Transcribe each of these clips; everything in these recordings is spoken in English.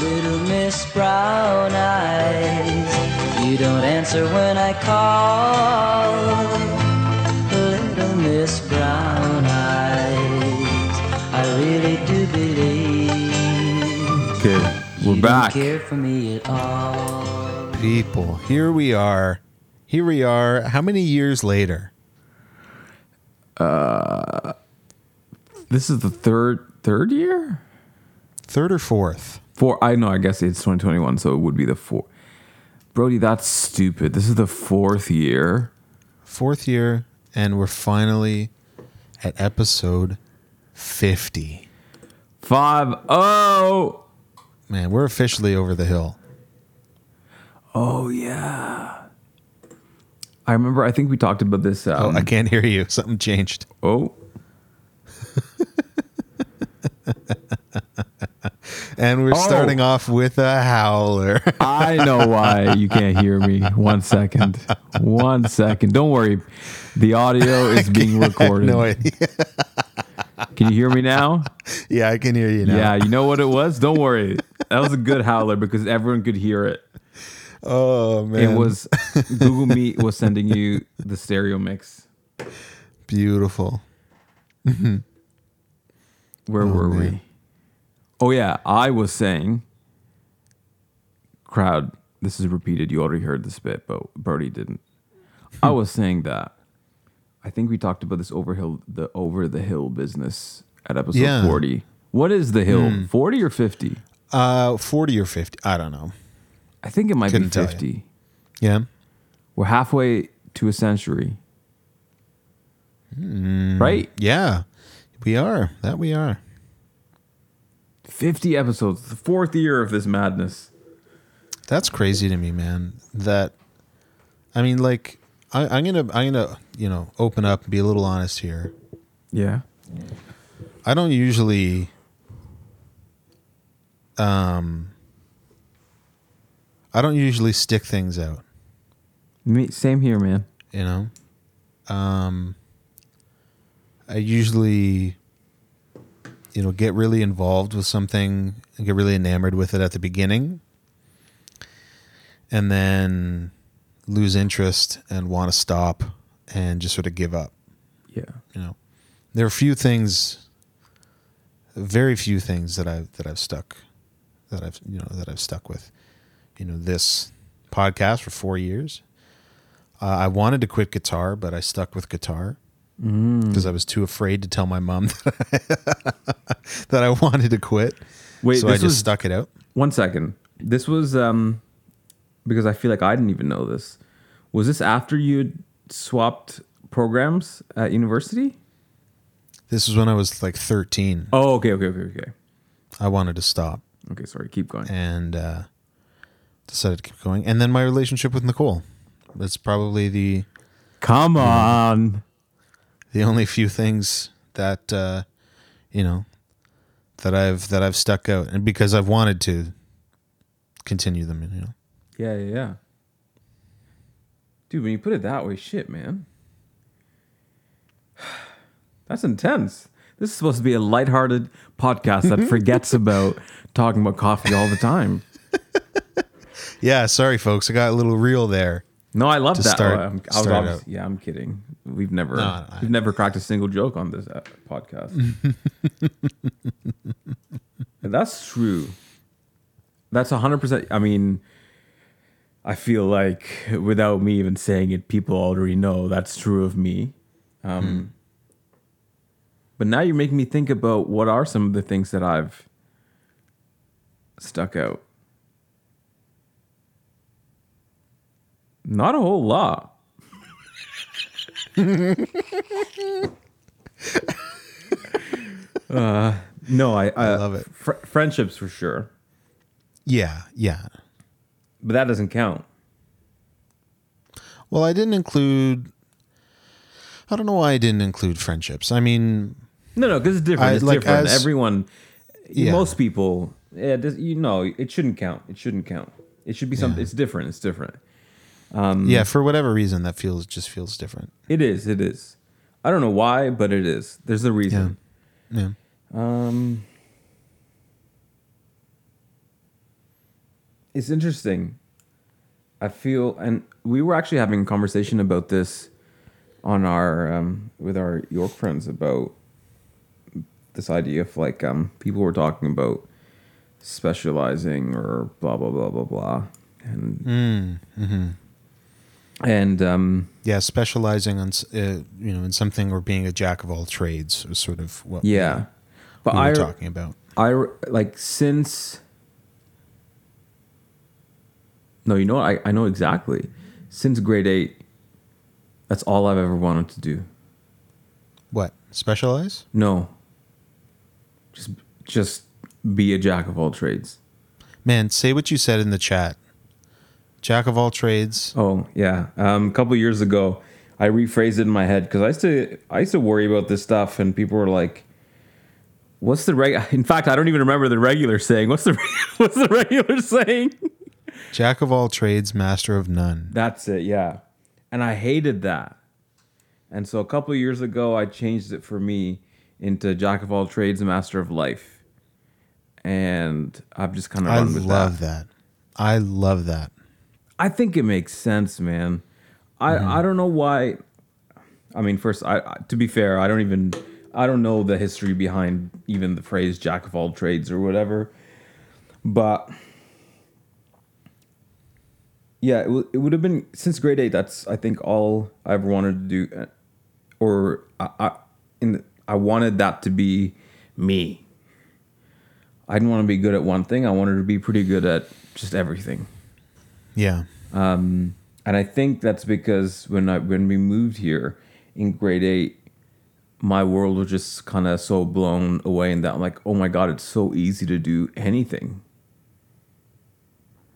Little Miss Brown Eyes, you don't answer when I call. Little Miss Brown Eyes, I really do believe Okay, we're don't back. care for me at all. People, here we are. Here we are. How many years later? Uh, This is the third third year. Third or fourth? Four. I know. I guess it's 2021, so it would be the four. Brody, that's stupid. This is the fourth year. Fourth year, and we're finally at episode 50. Five oh. Man, we're officially over the hill. Oh yeah. I remember. I think we talked about this. Oh, Um, I can't hear you. Something changed. oh. And we're Oh. starting off with a howler. I know why you can't hear me. One second. One second. Don't worry. The audio is being recorded. no idea. Can you hear me now? Yeah, I can hear you now. Yeah, you know what it was? Don't worry. That was a good howler because everyone could hear it. Oh man, It was Google Meet was sending you the stereo mix. beautiful. Where were oh, we? Oh yeah, I was saying crowd, this is repeated. You already heard this bit, but Brody didn't. I was saying that I think we talked about this overhill the over the hill business at episode Yeah. Hmm. 40. What is the hill? 40 or 50? Uh, forty or fifty? I don't know. I think it might Couldn't be tell you. 50. Yeah, We're halfway to a century. Hmm. Right? yeah, we are. That we are. 50 episodes, the fourth year of this madness. That's crazy to me, man. That, I mean, like, I, I'm gonna, I'm gonna, you know, open up and be a little honest here. Yeah. I don't usually, um, I don't usually stick things out. Me, same here, man. You know, um, I usually, you know, get really involved with something and get really enamored with it at the beginning, and then lose interest and want to stop and just sort of give up. Yeah. You know, there are few things, very few things that I've that I've stuck, that I've you know that I've stuck with. You know, this podcast for four years. Uh, I wanted to quit guitar, but I stuck with guitar because I was too afraid to tell my mom that I wanted to quit. Wait, so I just was- stuck it out. One second. This was um because I feel like I didn't even know this. Was this after you swapped programs at university? This was when I was like 13. Oh, okay, okay, okay, okay. I wanted to stop Okay, sorry. Keep going. and uh, decided to keep going. And then my relationship with Nicole. That's probably the Come on. The only few things that uh, you know that I've that I've stuck out, and because I've wanted to continue them. You know, Yeah, yeah, yeah. Dude, when you put it that way, shit, man. That's intense. This is supposed to be a lighthearted podcast that forgets about talking about coffee all the time. yeah. Sorry, folks, I got a little real there. No, I love To that. start- Oh, I'm, I was yeah, I'm kidding. We've never No, I- we've never cracked a single joke on this uh, podcast. That's true. That's 100%. I mean, I feel like without me even saying it, people already know that's true of me. Um, But now you're making me think about what are some of the things that I've stuck out. Not a whole lot. Uh, no, I, I, love it. Fr- friendships for sure, Yeah, yeah. but that doesn't count. Well, I didn't include. I don't know why I didn't include friendships. I mean, No, no, because it's different. I- it's like, different. as- Everyone, Yeah. most people, yeah, this, you know, it shouldn't count. It shouldn't count. It should be something. It's different. It's different. Yeah, for whatever reason, that feels just feels different. It is. It is. I don't know why, but it is. There's a reason. Yeah. Um. it's interesting. I feel, and we were actually having a conversation about this on our um, with our York friends about this idea of like um, people were talking about specializing or blah blah blah blah blah, and and um, Yeah, specializing on uh, you know in something or being a jack of all trades was sort of what we- yeah, but we were talking about. I like since. No, you know? I, I know exactly. Since grade eight, that's all I've ever wanted to do. What specialize? No. Just just be a jack of all trades. Man, say what you said in the chat. Jack of all trades. Oh yeah. Um, a couple years ago, I rephrased it in my head because I used to I used to worry about this stuff, and people were like, "What's the reg?" In fact, I don't even remember the regular saying. What's the what's the regular saying? Jack of all trades, master of none. That's it, yeah. And I hated that. And so a couple years ago, I changed it for me into Jack of all trades, master of life. And I've just kind of I run with love that. that. I love that. I think it makes sense, man. I I don't know why. I mean, first, I I- to be fair, I don't even I don't know the history behind even the phrase "jack of all trades" or whatever. But yeah, it, w- it would have been since grade eight. That's I think all I ever wanted to do, uh, or I, I in the, I wanted that to be me. I didn't want to be good at one thing. I wanted to be pretty good at just everything. Yeah. Um, and I think that's because when I when we moved here in grade eight, my world was just kind of so blown away in that I'm like, oh my god, it's so easy to do anything.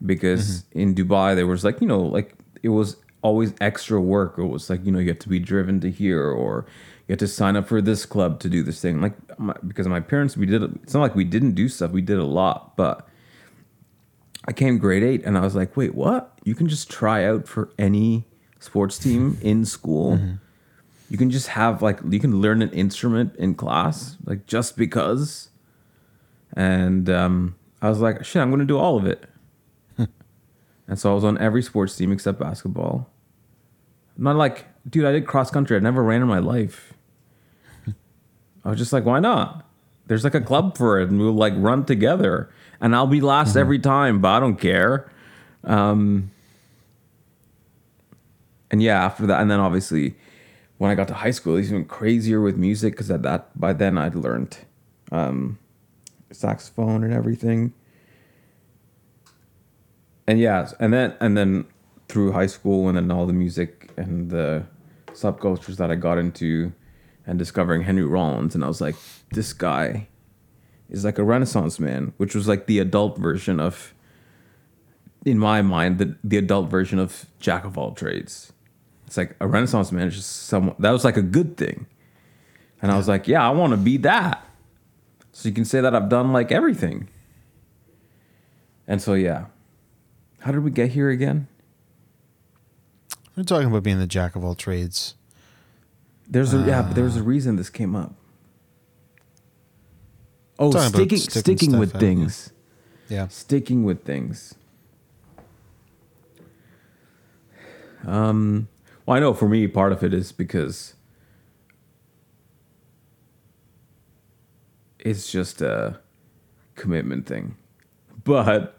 Because mm-hmm. in Dubai there was like you know like it was always extra work. It was like you know you have to be driven to here or you have to sign up for this club to do this thing. Like my, because my parents we did it it's not like we didn't do stuff. We did a lot, but I came grade eight and I was like, wait, what? You can just try out for any sports team in school. You can just have like you can learn an instrument in class, like just because. And um, I was like, shit, I'm gonna do all of it. and so I was on every sports team except basketball. Not like, dude, I did cross country. I never ran in my life. I was just like, why not? There's like a club for it, and we'll like run together. And I'll be last every time, but I don't care. Um, and yeah, after that, and then obviously, when I got to high school, it was even crazier with music because at that by then I'd learned um, saxophone and everything. And yeah, and then and then through high school, and then all the music and the subcultures that I got into, and discovering Henry Rollins, and I was like, this guy is like a Renaissance man, which was like the adult version of, in my mind, the the adult version of Jack of all trades. It's like a Renaissance man is just someone that was like a good thing, and I was like, yeah, I want to be that. So you can say that I've done like everything. And so yeah, how did we get here again? We're talking about being the jack of all trades. There's a yeah, but there was a uh, reason this came up. Oh, sticking sticking sticking with out, yeah. things. Yeah. Sticking with things. Um, well, I know for me, part of it is because it's just a commitment thing. But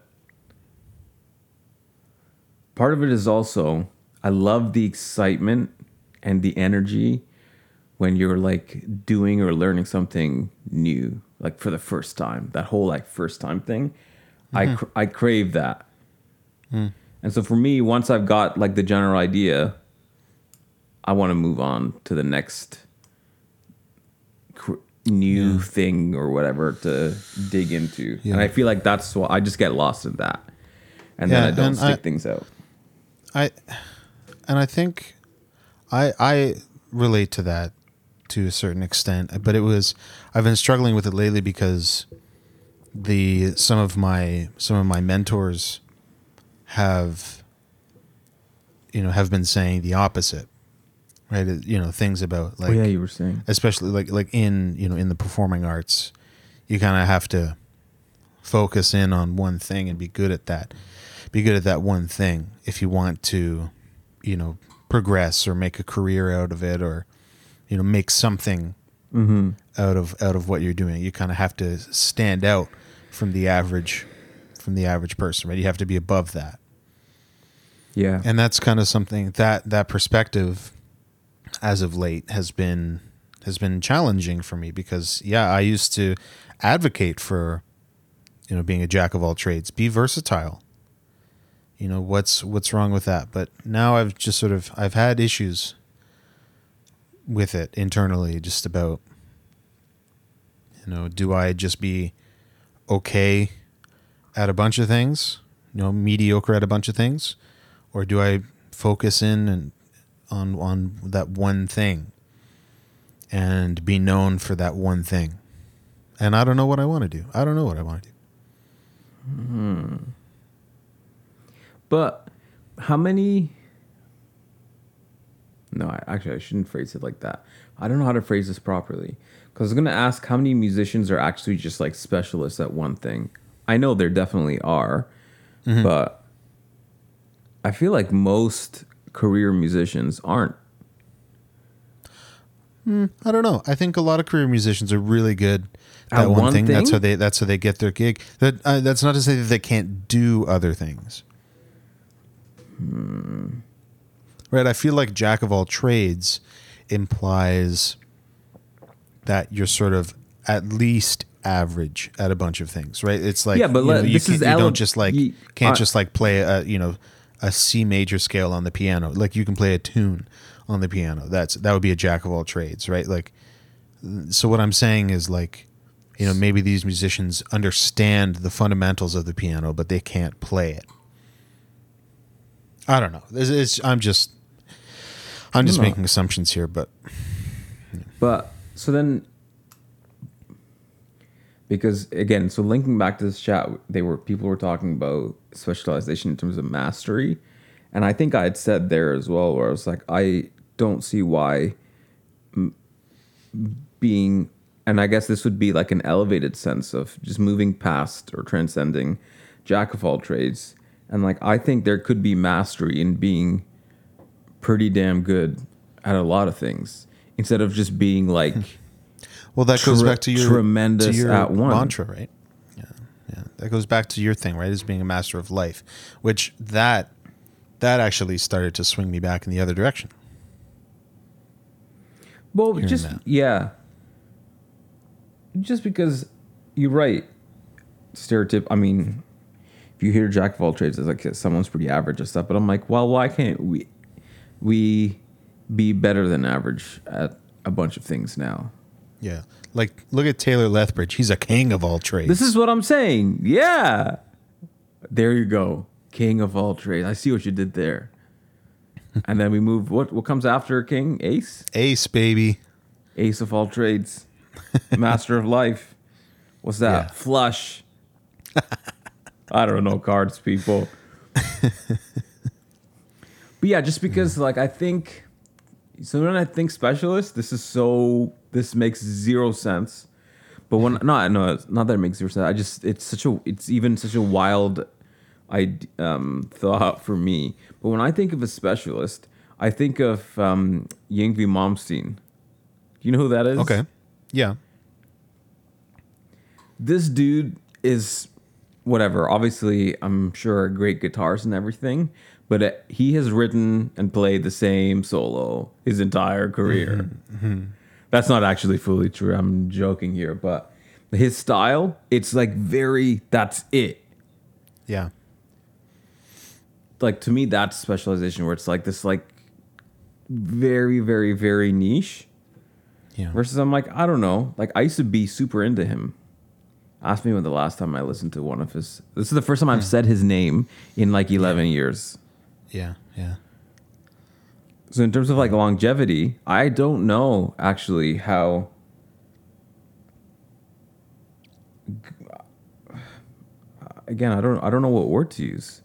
part of it is also I love the excitement and the energy when you're like doing or learning something new, like for the first time. That whole like first time thing, I mm-hmm. cr- I crave that. Mm. And so for me, once I've got like the general idea, I want to move on to the next cr- new thing or whatever to dig into. Yeah. And I feel like that's what I just get lost in that. And Yeah, then I don't stick I- things out. I and I think I I relate to that to a certain extent, but it was I've been struggling with it lately because the some of my some of my mentors have you know have been saying the opposite right you know things about like oh yeah, you were saying. especially like like in you know in the performing arts you kind of have to focus in on one thing and be good at that be good at that one thing if you want to, you know, progress or make a career out of it or, you know, make something mm-hmm. out of out of what you're doing. You kind of have to stand out from the average from the average person, right? You have to be above that. Yeah. And that's kind of something that that perspective as of late has been has been challenging for me because yeah, I used to advocate for you know being a jack of all trades, be versatile. You know, what's what's wrong with that? But now I've just sort of I've had issues with it internally just about you know, do I just be okay at a bunch of things, you know, mediocre at a bunch of things, or do I focus in and on on that one thing and be known for that one thing? And I don't know what I want to do. I don't know what I want to do. hmm. But how many? No, I, actually, I shouldn't phrase it like that. I don't know how to phrase this properly because I was gonna ask how many musicians are actually just like specialists at one thing. I know there definitely are, mm-hmm. but I feel like most career musicians aren't. Hmm, I don't know. I think a lot of career musicians are really good at, At one, one thing. That's how they. That's how they get their gig. That uh, that's not to say that they can't do other things. Hmm. Right. I feel like jack of all trades implies that you're sort of at least average at a bunch of things, right? It's like Yeah, but you, know, let- you, is you ele- don't just like you- can't uh, just like play a you know a C major scale on the piano. Like you can play a tune on the piano. That's that would be a jack of all trades, right? Like so what I'm saying is like you know maybe these musicians understand the fundamentals of the piano but they can't play it. I don't know. It's, it's, I'm just I'm just hmm. making assumptions here, but But so then, because again, so linking back to this chat, they were people were talking about specialization in terms of mastery, and I think I had said there as well, where I was like, I don't see why m- being, and I guess this would be like an elevated sense of just moving past or transcending jack of all trades, and like I think there could be mastery in being pretty damn good at a lot of things instead of just being like hmm. Well, that goes Tre- back to your tremendous to your at one. mantra, right? Yeah, yeah. That goes back to your thing, right? As being a master of life, which that that actually started to swing me back in the other direction. well hearing just that. yeah just because you're right stereotype i mean if you hear jack of all trades it's like someone's pretty average and stuff but i'm like well why can't we we be better than average at a bunch of things now Yeah, like look at Taylor Lethbridge. He's a king of all trades. This is what I'm saying. Yeah. There you go. King of all trades. I see what you did there. and then we move what what comes after king? Ace? ace, baby. Ace of all trades. Master of life. What's that? Yeah. Flush. I don't know cards, people. But yeah, just because like I think so when I think specialist, this is so this makes zero sense. But when no, no, not that it makes zero sense. I just it's such a it's even such a wild I um, thought for me. But when I think of a specialist, I think of um, Yngwie Malmsteen. Do you know who that is? Okay. Yeah. This dude is whatever. Obviously, I'm sure a great guitarist and everything, but uh, he has written and played the same solo his entire career. Mm-hmm. Mm-hmm. That's not actually fully true. I'm joking here, but his style, it's like very that's it. Yeah. Like to me that's specialization where it's like this like very very very niche Yeah. versus I'm like I don't know. Like I used to be super into him. Ask me when the last time I listened to one of his. This is the first time I've hmm. said his name in like 11 years. Yeah. Yeah. So in terms of like longevity, I don't know actually how. Again, I don't. I don't know what word to use.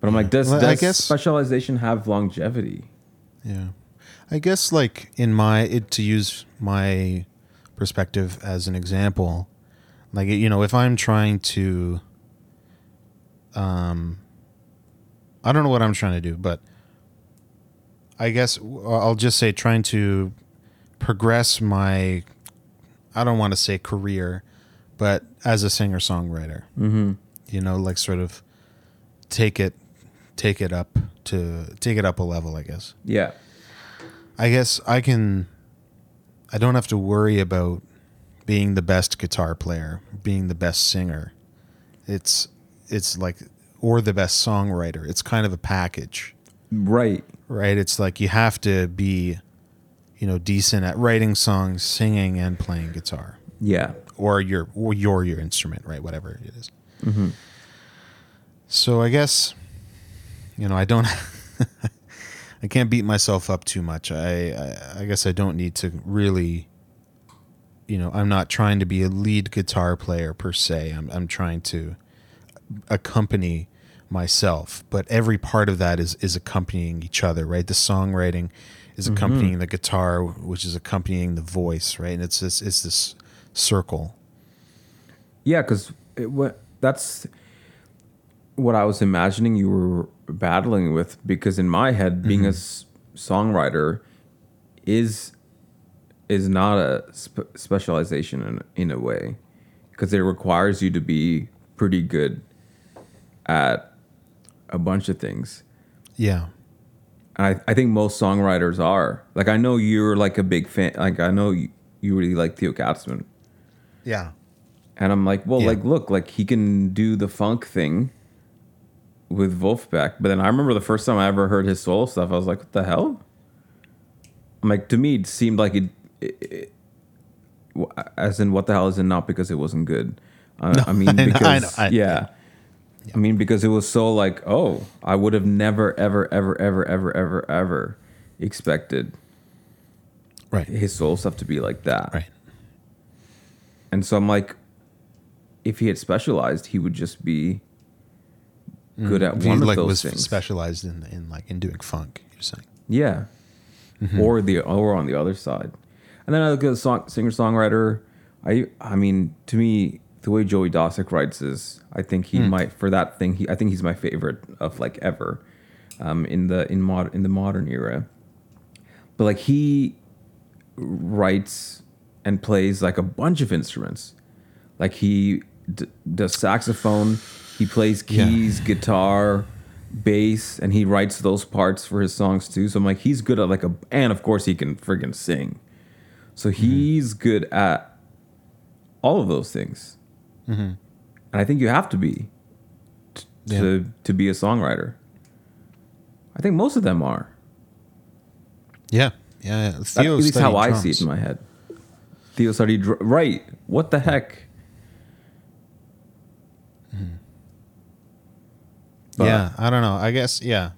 But I'm like, does, Well, I does guess- specialization have longevity? Yeah. I guess like in my it, to use my perspective as an example, like you know, if I'm trying to um I don't know what I'm trying to do, but I guess I'll just say trying to progress my I don't want to say career, but as a singer songwriter, mm-hmm. you know, like sort of take it take it up to take it up a level. I guess. Yeah. I guess I can. I don't have to worry about being the best guitar player, being the best singer. It's it's like or the best songwriter. It's kind of a package, Right. right? It's like you have to be, you know, decent at writing songs, singing, and playing guitar, Yeah. or your or your your instrument, right? Whatever it is. Mm-hmm. So I guess, you know, I don't. I can't beat myself up too much. I, I I guess I don't need to really. You know, I'm not trying to be a lead guitar player per se. I'm I'm trying to accompany myself, but every part of that is is accompanying each other, right? The songwriting is mm-hmm. accompanying the guitar, which is accompanying the voice, right? And it's this it's this circle. Yeah, because that's what I was imagining you were battling with. Because in my head, being a mm-hmm. s- songwriter is is not a sp- specialization in in a way, because it requires you to be pretty good at a bunch of things. Yeah. And I, I think most songwriters are. Like I know you're like a big fan. Like I know you, you really like Theo Katzman. Yeah. And I'm like, well, Yeah. like, look, like he can do the funk thing with Vulfpeck. But then I remember the first time I ever heard his solo stuff, I was like, what the hell? I'm like, to me, it seemed like it, it, it as in, what the hell is it not because it wasn't good? Uh, I mean, I know, I because, know, I- yeah. I mean, because it was so like, oh, I would have never, ever, ever, ever, ever, ever, ever expected Right. his soul stuff to be like that. Right. And so I'm like, if he had specialized, he would just be mm. good at If he, one of like those was things. specialized in in like in doing funk. You're saying. Yeah. Mm-hmm. Or the or on the other side. And then I look at the song singer songwriter. I I mean, to me, the way Joey Dosik writes is I think he might for that thing, he I think he's my favorite of like ever. Um in the in mod in the modern era. But like he writes and plays like a bunch of instruments. Like he d- does saxophone, he plays Yeah. keys, guitar, bass, and he writes those parts for his songs too. So I'm like, he's good at like a, and of course he can friggin' sing. So Mm-hmm. he's good at all of those things. Mm-hmm. And I think you have to be t- Yeah. to to be a songwriter. I think most of them are. Yeah. Yeah. yeah. That's Theo at least how studied I see it in my head. Theo studied dr- right. What the heck? But- yeah, I don't know. I guess yeah.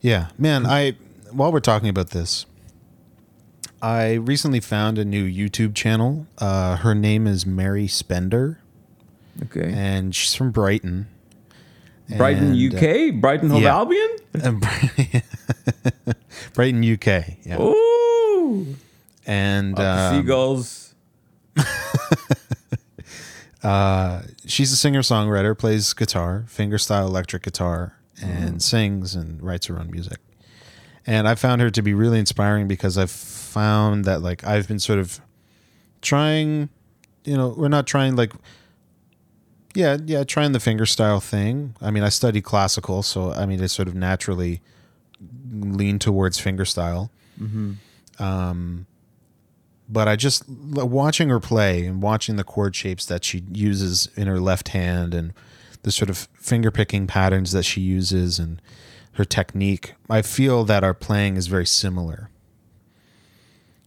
Yeah, man, I while we're talking about this, I recently found a new YouTube channel. Uh, her name is Mary Spender, Okay. and she's from Brighton. Brighton, And, uh, UK, Brighton, Hove yeah. Albion. Brighton, UK. Yeah, Ooh, and um, seagulls. she's a singer songwriter, plays guitar, fingerstyle electric guitar, and sings and writes her own music. And I found her to be really inspiring because I've found that like I've been sort of trying, you know, we're not trying like yeah, yeah, trying the fingerstyle thing. I mean, I studied classical, so I mean, I sort of naturally lean towards fingerstyle. Um, but I just watching her play and watching the chord shapes that she uses in her left hand and the sort of finger picking patterns that she uses and her technique, I feel that our playing is very similar.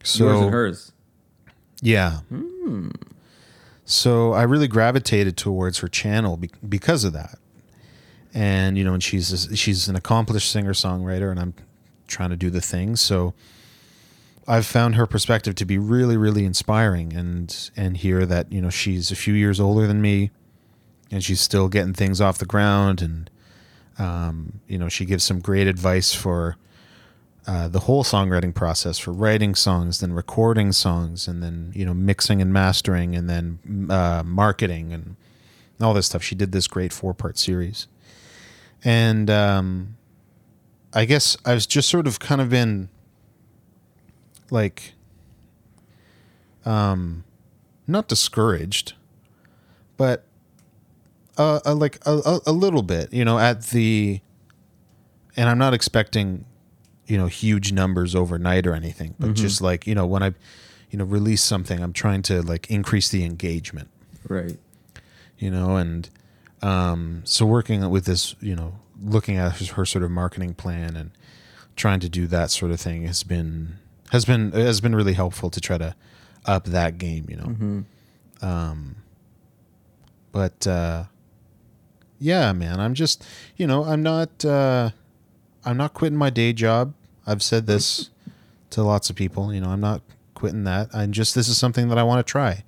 So Yours and hers. yeah. Hmm. So I really gravitated towards her channel be- because of that. And you know, and she's she's an accomplished singer songwriter, and I'm trying to do the thing. So I've found her perspective to be really, really inspiring, and and hear that you know she's a few years older than me, and she's still getting things off the ground, and um, you know she gives some great advice for uh, the whole songwriting process for writing songs, then recording songs, and then you know mixing and mastering, and then uh, marketing and all this stuff. She did this great four part series, and um, I guess I've just sort of kind of been like, um, not discouraged, but uh, uh like a, a, a little bit, you know, at the, and I'm not expecting, you know, huge numbers overnight or anything, but just like you know when I, you know, release something, I'm trying to like increase the engagement Right. you know, and um, so working with this, you know, looking at her, her sort of marketing plan and trying to do that sort of thing has been has been has been really helpful to try to up that game, you know. Um, but uh, yeah, man, I'm just, you know, I'm not uh, I'm not quitting my day job. I've said this to lots of people, you know, I'm not quitting that. I'm just this is something that I want to try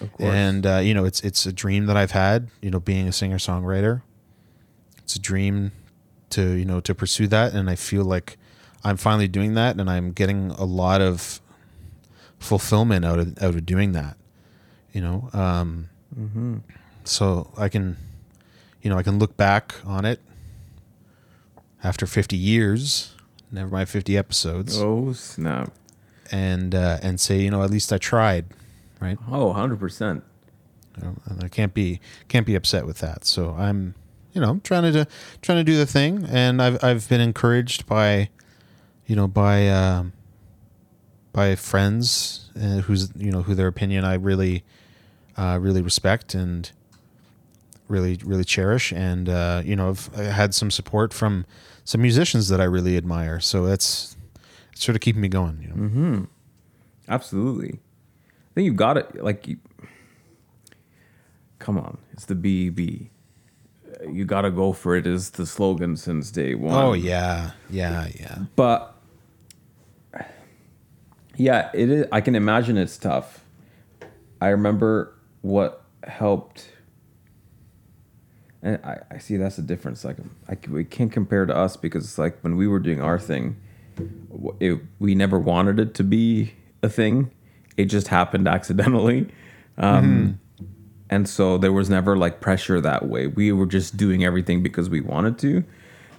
Of course. and uh, you know it's it's a dream that I've had you know being a singer songwriter it's a dream to you know to pursue that and I feel like I'm finally doing that and I'm getting a lot of fulfillment out of out of doing that you know um so I can you know I can look back on it after 50 years never mind 50 episodes oh snap. and uh, and say you know at least I tried right Oh, 100 percent. And I can't be can't be upset with that. So I'm, you know, I'm trying to trying to do the thing, and I've I've been encouraged by, you know, by um, by friends uh, who's you know who their opinion I really uh, really respect and really really cherish, and uh, you know I've had some support from some musicians that I really admire. So that's it's sort of keeping me going. You know, Absolutely. I think you've got it. Like, you, come on, it's the BEB. Uh, You got to go for it. Is the slogan since day one. oh yeah, yeah, yeah. but yeah, it is. I can imagine it's tough. I remember what helped, and I, I see that's the difference. Like, I we can't compare to us because it's like when we were doing our thing, it, we never wanted it to be a thing. It just happened accidentally. Um, And so there was never like pressure that way. We were just doing everything because we wanted to.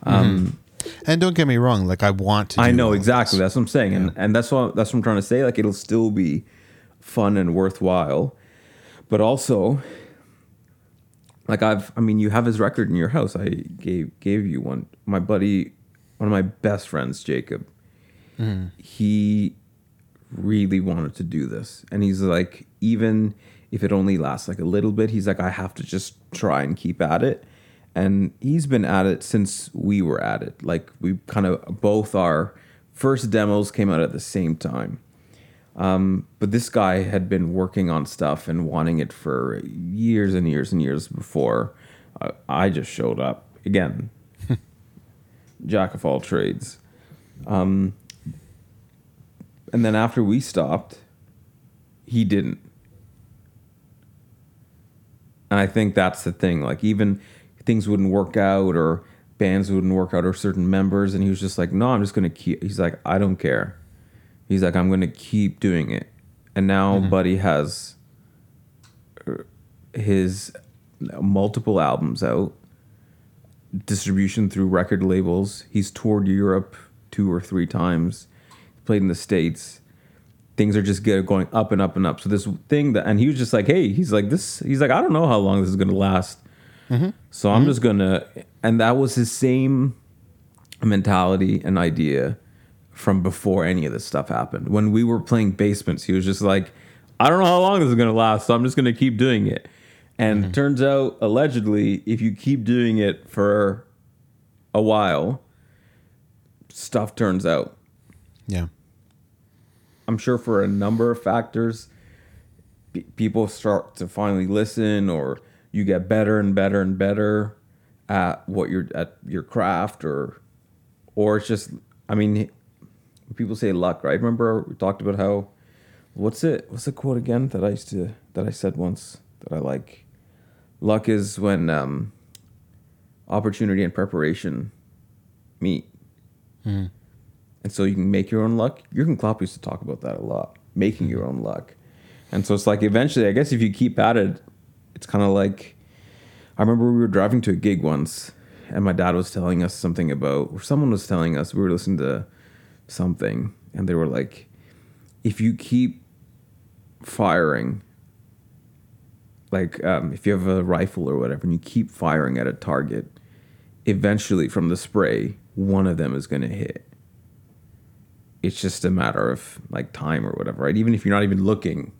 Um, And don't get me wrong, like I want to. I know exactly. That's what I'm saying, and and that's what that's what I'm trying to say. Like it'll still be fun and worthwhile, but also, like I've, I mean, you have his record in your house. I gave gave you one. My buddy, one of my best friends, Jacob. Mm. He really wanted to do this, and he's like, even if it only lasts like a little bit, he's like, I have to just try and keep at it and he's been at it since we were at it. Like we kind of both our first demos came out at the same time. Um, but this guy had been working on stuff and wanting it for years and years and years before uh, I just showed up again. Jack of all trades. Um, and then after we stopped, he didn't. And I think that's the thing. Like even things wouldn't work out or bands wouldn't work out or certain members and he was just like, "No, I'm just going to keep He's like, "I don't care." He's like, "I'm going to keep doing it." And now mm-hmm. Buddy has uh, his multiple albums out, distribution through record labels. He's toured Europe two or three times, played in the States things are just get going up and up and up. So this thing that, and he was just like, hey, he's like this. He's like, I don't know how long this is gonna last. Mm-hmm. So I'm mm-hmm. just gonna, and that was his same mentality and idea from before any of this stuff happened. When we were playing basements, he was just like, I don't know how long this is gonna last, so I'm just gonna keep doing it. And mm-hmm. turns out, allegedly, if you keep doing it for a while, stuff turns out. Yeah. I'm sure for a number of factors, pe- people start to finally listen, or you get better and better and better at what you're at your craft, or or it's just, I mean, people say luck, right? Remember we talked about how, what's it? What's the quote again that I used to that I said once that I like? Luck is when um, opportunity and preparation meet. And so you can make your own luck. Jurgen Klopp used to talk about that a lot, making your own luck. And so it's like eventually, I guess if you keep at it, it's kind of like I remember we were driving to a gig once, and my dad was telling us something about, or someone was telling us, we were listening to something, and they were like, if you keep firing, like um, if you have a rifle or whatever, and you keep firing at a target, eventually from the spray, one of them is going to hit. It's just a matter of like time or whatever, right? Even if you're not even looking,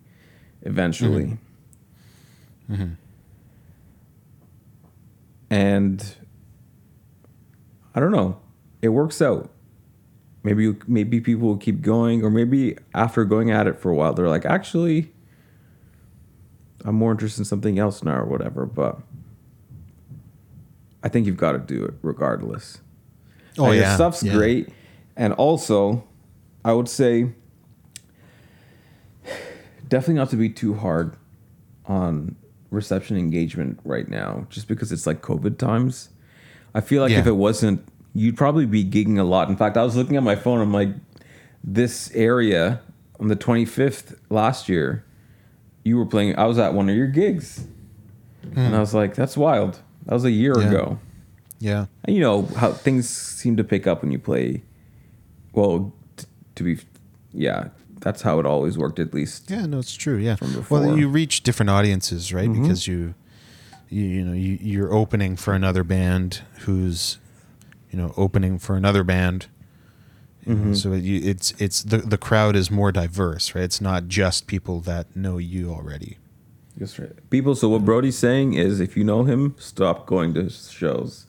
eventually. And I don't know. It works out. Maybe you, maybe people will keep going, or maybe after going at it for a while, they're like, actually, I'm more interested in something else now, or whatever. But I think you've got to do it regardless. Oh, Like, yeah, stuff's yeah. great, and also, I would say definitely not to be too hard on reception engagement right now, just because it's like COVID times. I feel like if it wasn't, you'd probably be gigging a lot. In fact, I was looking at my phone. I'm like, this area on the 25th last year, you were playing. I was at one of your gigs, and I was like, that's wild. That was a year Hmm. Yeah. ago. Yeah. And you know how things seem to pick up when you play. Well, t- to be, yeah, that's how it always worked. At least, Yeah, no, it's true. Yeah. Well, you reach different audiences, right? Because you, you, you know, you, you're opening for another band who's, you know, opening for another band. Know, so you, it's it's the the crowd is more diverse, right? It's not just people that know you already. That's right. People. So what Brody's saying is, if you know him, stop going to shows.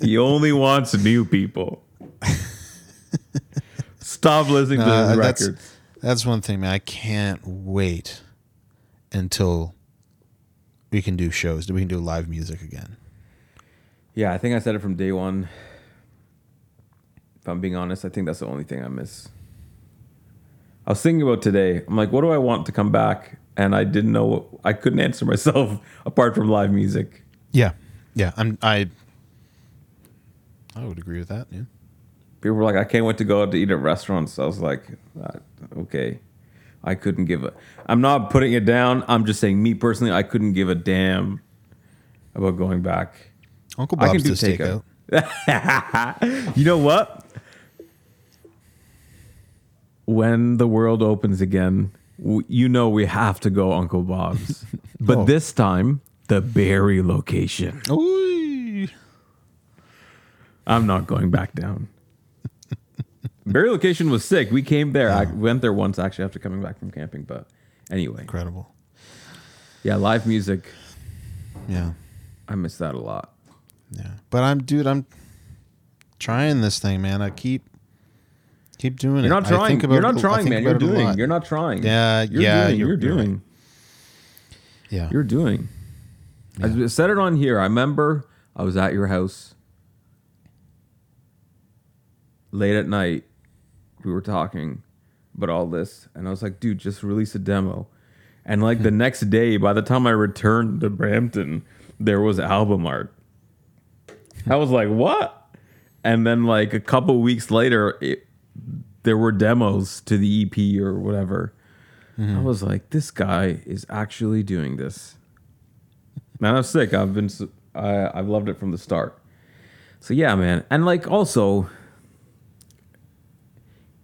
he only wants new people. Stop listening to Uh, his that's records. that's one thing, man. I can't wait until we can do shows. We can do live music again. Yeah, I think I said it from day one. If I'm being honest, I think that's the only thing I miss. I was thinking about today. I'm like, what do I want to come back? And I didn't know. I couldn't answer myself apart from live music. Yeah, yeah. I'm I. I would agree with that. Yeah. People were like, I can't wait to go out to eat at restaurants. I was like, uh, okay. I couldn't give a. I'm not putting it down. I'm just saying, me personally, I couldn't give a damn about going back. Uncle Bob's does takeout. takeout. you know what? When the world opens again, w- you know we have to go Uncle Bob's. But Oh. this time, the Barrie location. Ooh. I'm not going back down. Barrie location was sick. We came there. I went there once actually after coming back from camping. But anyway, Incredible. yeah, live music. Yeah. I miss that a lot. Yeah. But I'm dude, I'm trying this thing, man. I keep keep doing You're it. not trying. You're not it- trying, man. You're about it a doing. You're not trying. Yeah, You're yeah, doing. you're- You're, doing. Yeah. You're doing. I said it on here. I remember I was at your house late at night. We were talking about all this, and I was like, dude, just release a demo. And like the next day, by the time I returned to Brampton, there was album art. I was like, what? And then like a couple weeks later, it, there were demos to the EP or whatever. I was like, this guy is actually doing this. Man, I'm sick. I've been, I, I've loved it from the start. So yeah, man, and like also,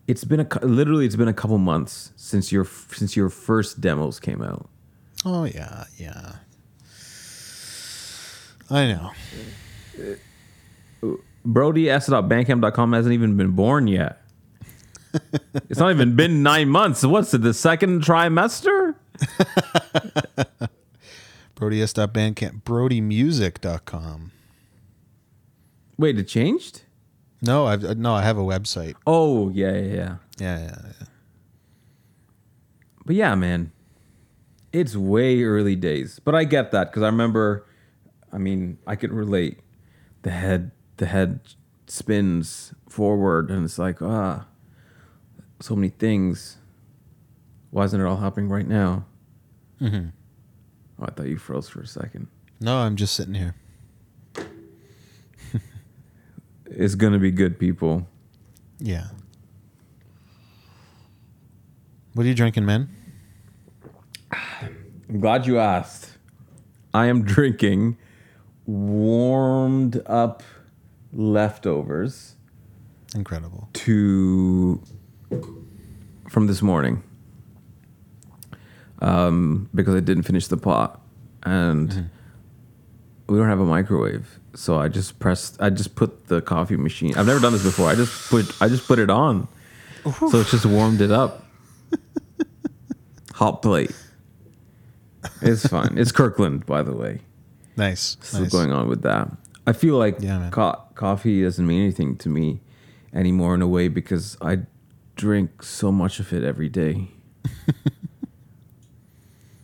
it's been a literally it's been a couple months since your since your first demos came out. Oh yeah, yeah. I know. Brody S.Bandcamp.com hasn't even been born yet. it's not even been nine months. What's it? The second trimester? BrodyS.bandcamp. BrodyMusic.com. Wait, it changed? No, I've no, I have a website. Oh yeah, yeah, yeah. Yeah, yeah, yeah. But yeah, man, it's way early days. But I get that because I remember. I mean, I could relate. The head, the head spins forward, and it's like ah, so many things. Why isn't it all happening right now? Mm-hmm. Oh, I thought you froze for a second. No, I'm just sitting here. It's gonna be good, people. Yeah. What are you drinking, man? I'm glad you asked. I am drinking warmed up leftovers Incredible. to from this morning. Um, because I didn't finish the pot. And we don't have a microwave. So I just pressed I just put the coffee machine. I've never done this before. I just put I just put it on. So it's just warmed it up. Hot plate. It's fine. It's Kirkland by the way. Nice. still nice. going on with that. I feel like Yeah, co- coffee doesn't mean anything to me anymore in a way because I drink so much of it every day.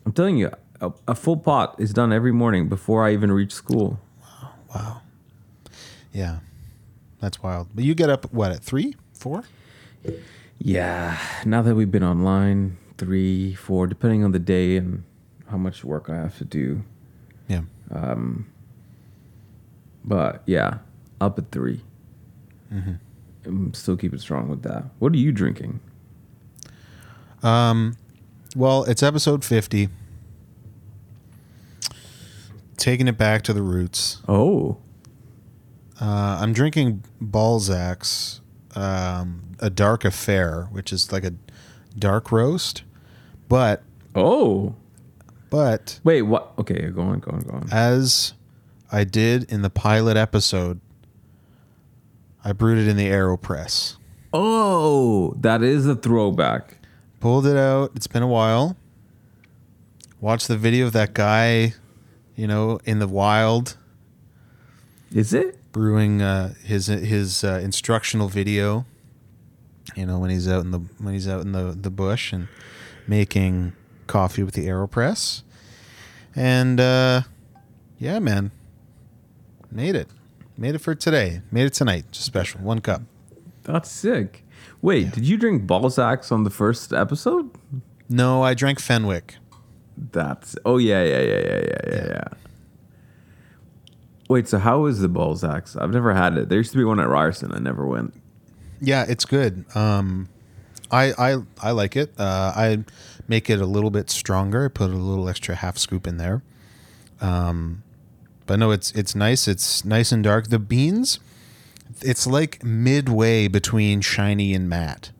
I'm telling you, a, a full pot is done every morning before I even reach school. Wow. Wow. Yeah. That's wild. But you get up what at three, four? Yeah, now that we've been online, three, four, depending on the day and how much work I have to do. Yeah. Um, But yeah, up at 3 I'm still keeping strong with that. What are you drinking? Um, well, it's episode fifty. Taking it back to the roots. Oh, Uh, I'm drinking Balzac's um, a dark affair, which is like a dark roast, but oh. but Wait, what? Okay, go on, go on, go on. as I did in the pilot episode, I brewed it in the Aeropress. Oh, that is a throwback. Pulled it out. It's been a while. Watched the video of that guy, you know, in the wild Is it? brewing uh, his his uh, instructional video. You know, when he's out in the when he's out in the the bush and making coffee with the Aeropress, and uh, yeah, man, made it, made it for today, made it tonight, just special, one cup. That's sick. Wait, did you drink Balzac's on the first episode? No, I drank Fenwick. That's oh yeah yeah yeah yeah yeah yeah yeah. Wait, so how is the Balzac's? I've never had it. There used to be one at Ryerson. I never went. Yeah, it's good. Um, I I I like it. Uh, I make it a little bit stronger. I put a little extra half scoop in there. Um, but no, it's it's nice. It's nice and dark. The beans, it's like midway between shiny and matte.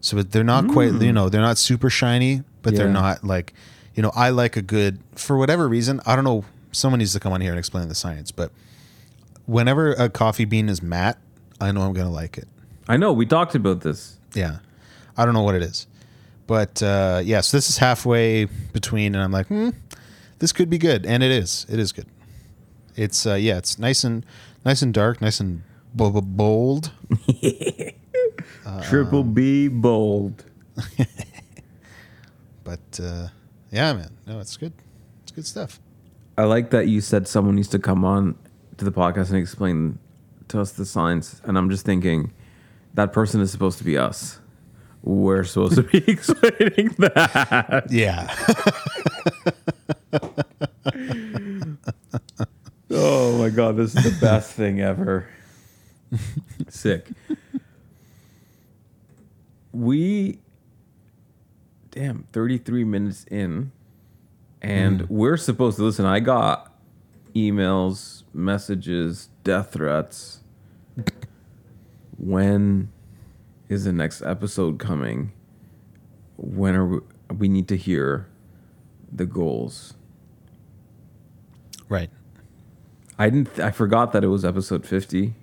So they're not quite. You know, they're not super shiny, but they're not like. You know, I like a good for whatever reason. I don't know. Someone needs to come on here and explain the science, but whenever a coffee bean is matte, I know I'm gonna like it. I know we talked about this. Yeah. I don't know what it is. But uh, yeah, so this is halfway between, and I'm like, hmm, this could be good, and it is. It is good. It's uh, yeah, it's nice and nice and dark, nice and bo- bo- bold. Triple B bold. But uh, yeah, man, no, it's good. It's good stuff. I like that you said someone needs to come on to the podcast and explain to us the science. And I'm just thinking that person is supposed to be us. We're supposed to be explaining that. Yeah. Oh my god, this is the best thing ever. Sick. We damn 33 minutes in and mm. we're supposed to listen. I got emails, messages, death threats. when is the next episode coming? When are we, we need to hear the goals? right. I didn't. I forgot that it was episode fifty.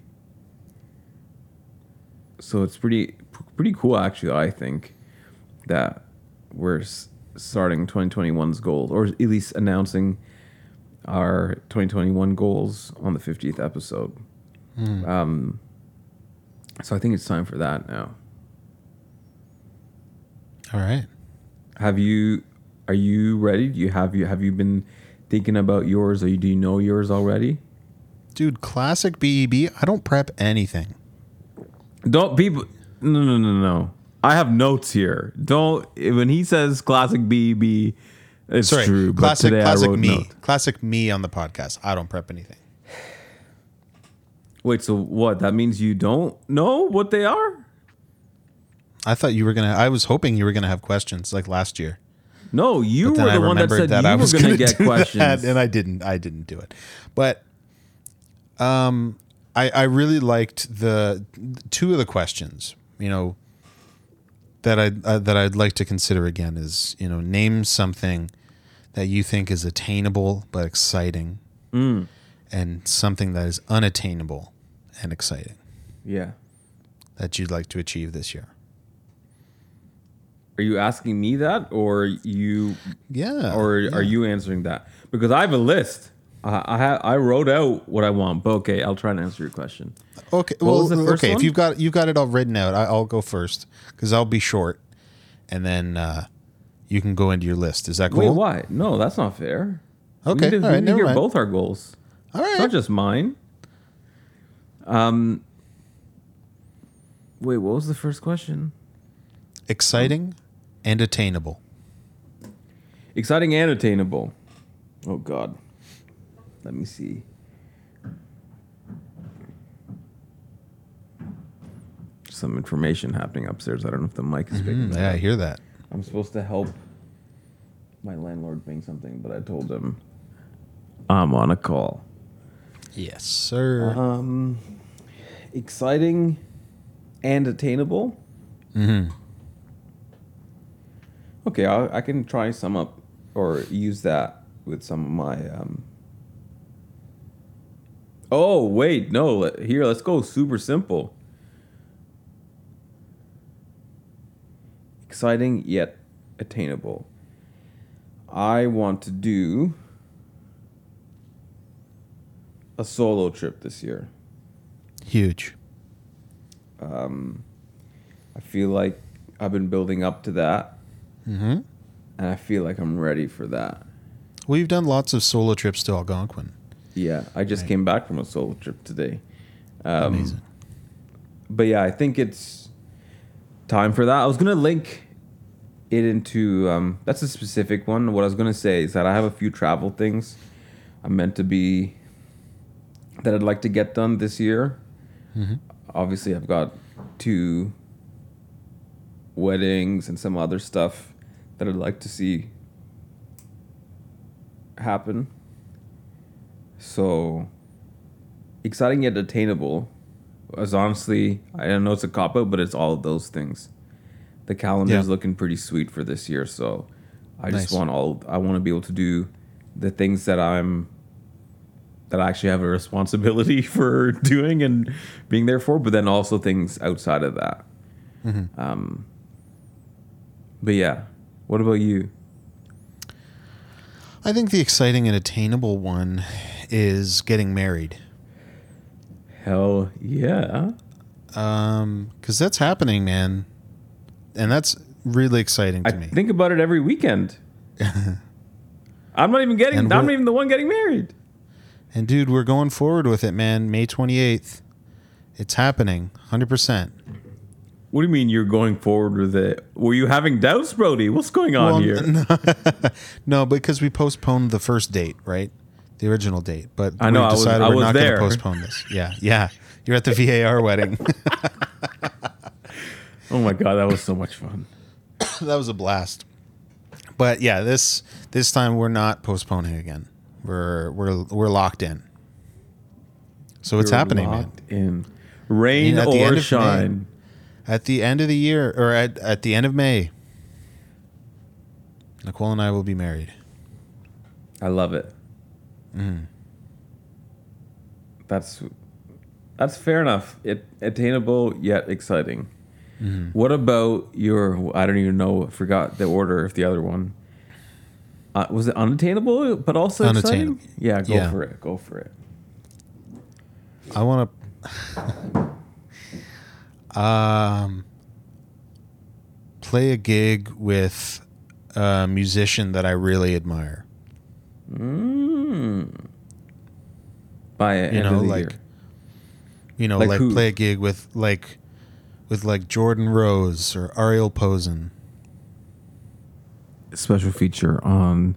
So it's pretty pretty cool, actually. I think that we're s- starting 2021's goals, or at least announcing our 2021 goals on the 50th episode. Um, so I think it's time for that now. All right. Have you? Are you ready? Do you have you have you been thinking about yours, or do you know yours already? Dude, classic BEB. I don't prep anything. Don't people? No, no, no, no. I have notes here. Don't when he says classic BEB, it's Sorry. true. But classic today classic I wrote me. notes. Classic me on the podcast. I don't prep anything. Wait, so what? That means you don't know what they are? I thought you were gonna. I was hoping you were gonna have questions like last year. No, you were I the one that said you I were was going to gonna get questions. that, and I didn't. I didn't do it. But Um, I I really liked the two of the questions. You know, that I uh, that I'd like to consider again is you know name something that you think is attainable but exciting, and something that is unattainable and exciting Yeah. that you'd like to achieve this year. Are you asking me that, or you, Yeah. or yeah. are you answering that? Because I have a list. I I, I wrote out what I want. But okay, I'll try and answer your question. Okay. What Well, was the first okay. one? If you've got you've got it all written out, I, I'll go first because I'll be short, and then uh, you can go into your list. Is that cool? Wait, why? No, that's not fair. Okay, we need to, all we need to never hear mind. both our goals. All It's right. not just mine. Um. Wait, what was the first question? Exciting and attainable. Exciting and attainable. Oh God. Let me see. Some information happening upstairs. I don't know if the mic is picking Mm, that yeah, I hear that. I'm supposed to help my landlord bring something, but I told him I'm on a call. Yes, sir. Um, exciting and attainable. Mm-hmm. Okay, I, I can try some up or use that with some of my. Um... Oh wait, no. Here, let's go super simple. Exciting yet attainable. I want to do a solo trip this year. Huge. Um, I feel like I've been building up to that, Mm-hmm. and I feel like I'm ready for that. Well, you've done lots of solo trips to Algonquin. Yeah, I just Right. came back from a solo trip today. Um, Amazing. But yeah, I think it's time for that. I was gonna link it into um, that's a specific one. What I was gonna say is that I have a few travel things I'm meant to be that I'd like to get done this year. Mm-hmm. Obviously, I've got two weddings and some other stuff that I'd like to see happen. So exciting yet attainable is honestly I don't know it's a cop out, but it's all of those things. The calendar's Yeah. looking pretty sweet for this year, so I just want all I want to be able to do the things that I'm that I actually have a responsibility for doing and being there for, but then also things outside of that. Mm-hmm. Um, but yeah, what about you? I think the exciting and attainable one is getting married. Hell yeah! Um, because that's happening, man, and that's really exciting I to me. think about it every weekend. I'm not even getting. And I'm not even the one getting married. and dude, we're going forward with it, man. May twenty eighth, it's happening, hundred percent. What do you mean you're going forward with it? Were you having doubts, Brody? What's going on here? no, no, because we postponed the first date, right? The original date, but I know, we I was- decided I we're not there. going to postpone this. Yeah, yeah. You're at the VAR wedding. Oh my god, that was so much fun. that was a blast. But yeah, this this time we're not postponing again. We're we're we're locked in. So it's happening, man. locked In rain You know, at the or shine. At the end of the year, or at, at the end of May, Nicole and I will be married. I love it. Mm. That's that's fair enough. It attainable yet exciting. Mm-hmm. What about your? I don't even know. Forgot the order of the other one. Uh, was it unattainable but also Unattainable. exciting? Yeah, go Yeah. for it. Go for it. I want to um play a gig with a musician that I really admire. Mm. By You know, like year. you know, Like like, play a gig with like with like Jordan Rose or Ariel Posen. special feature on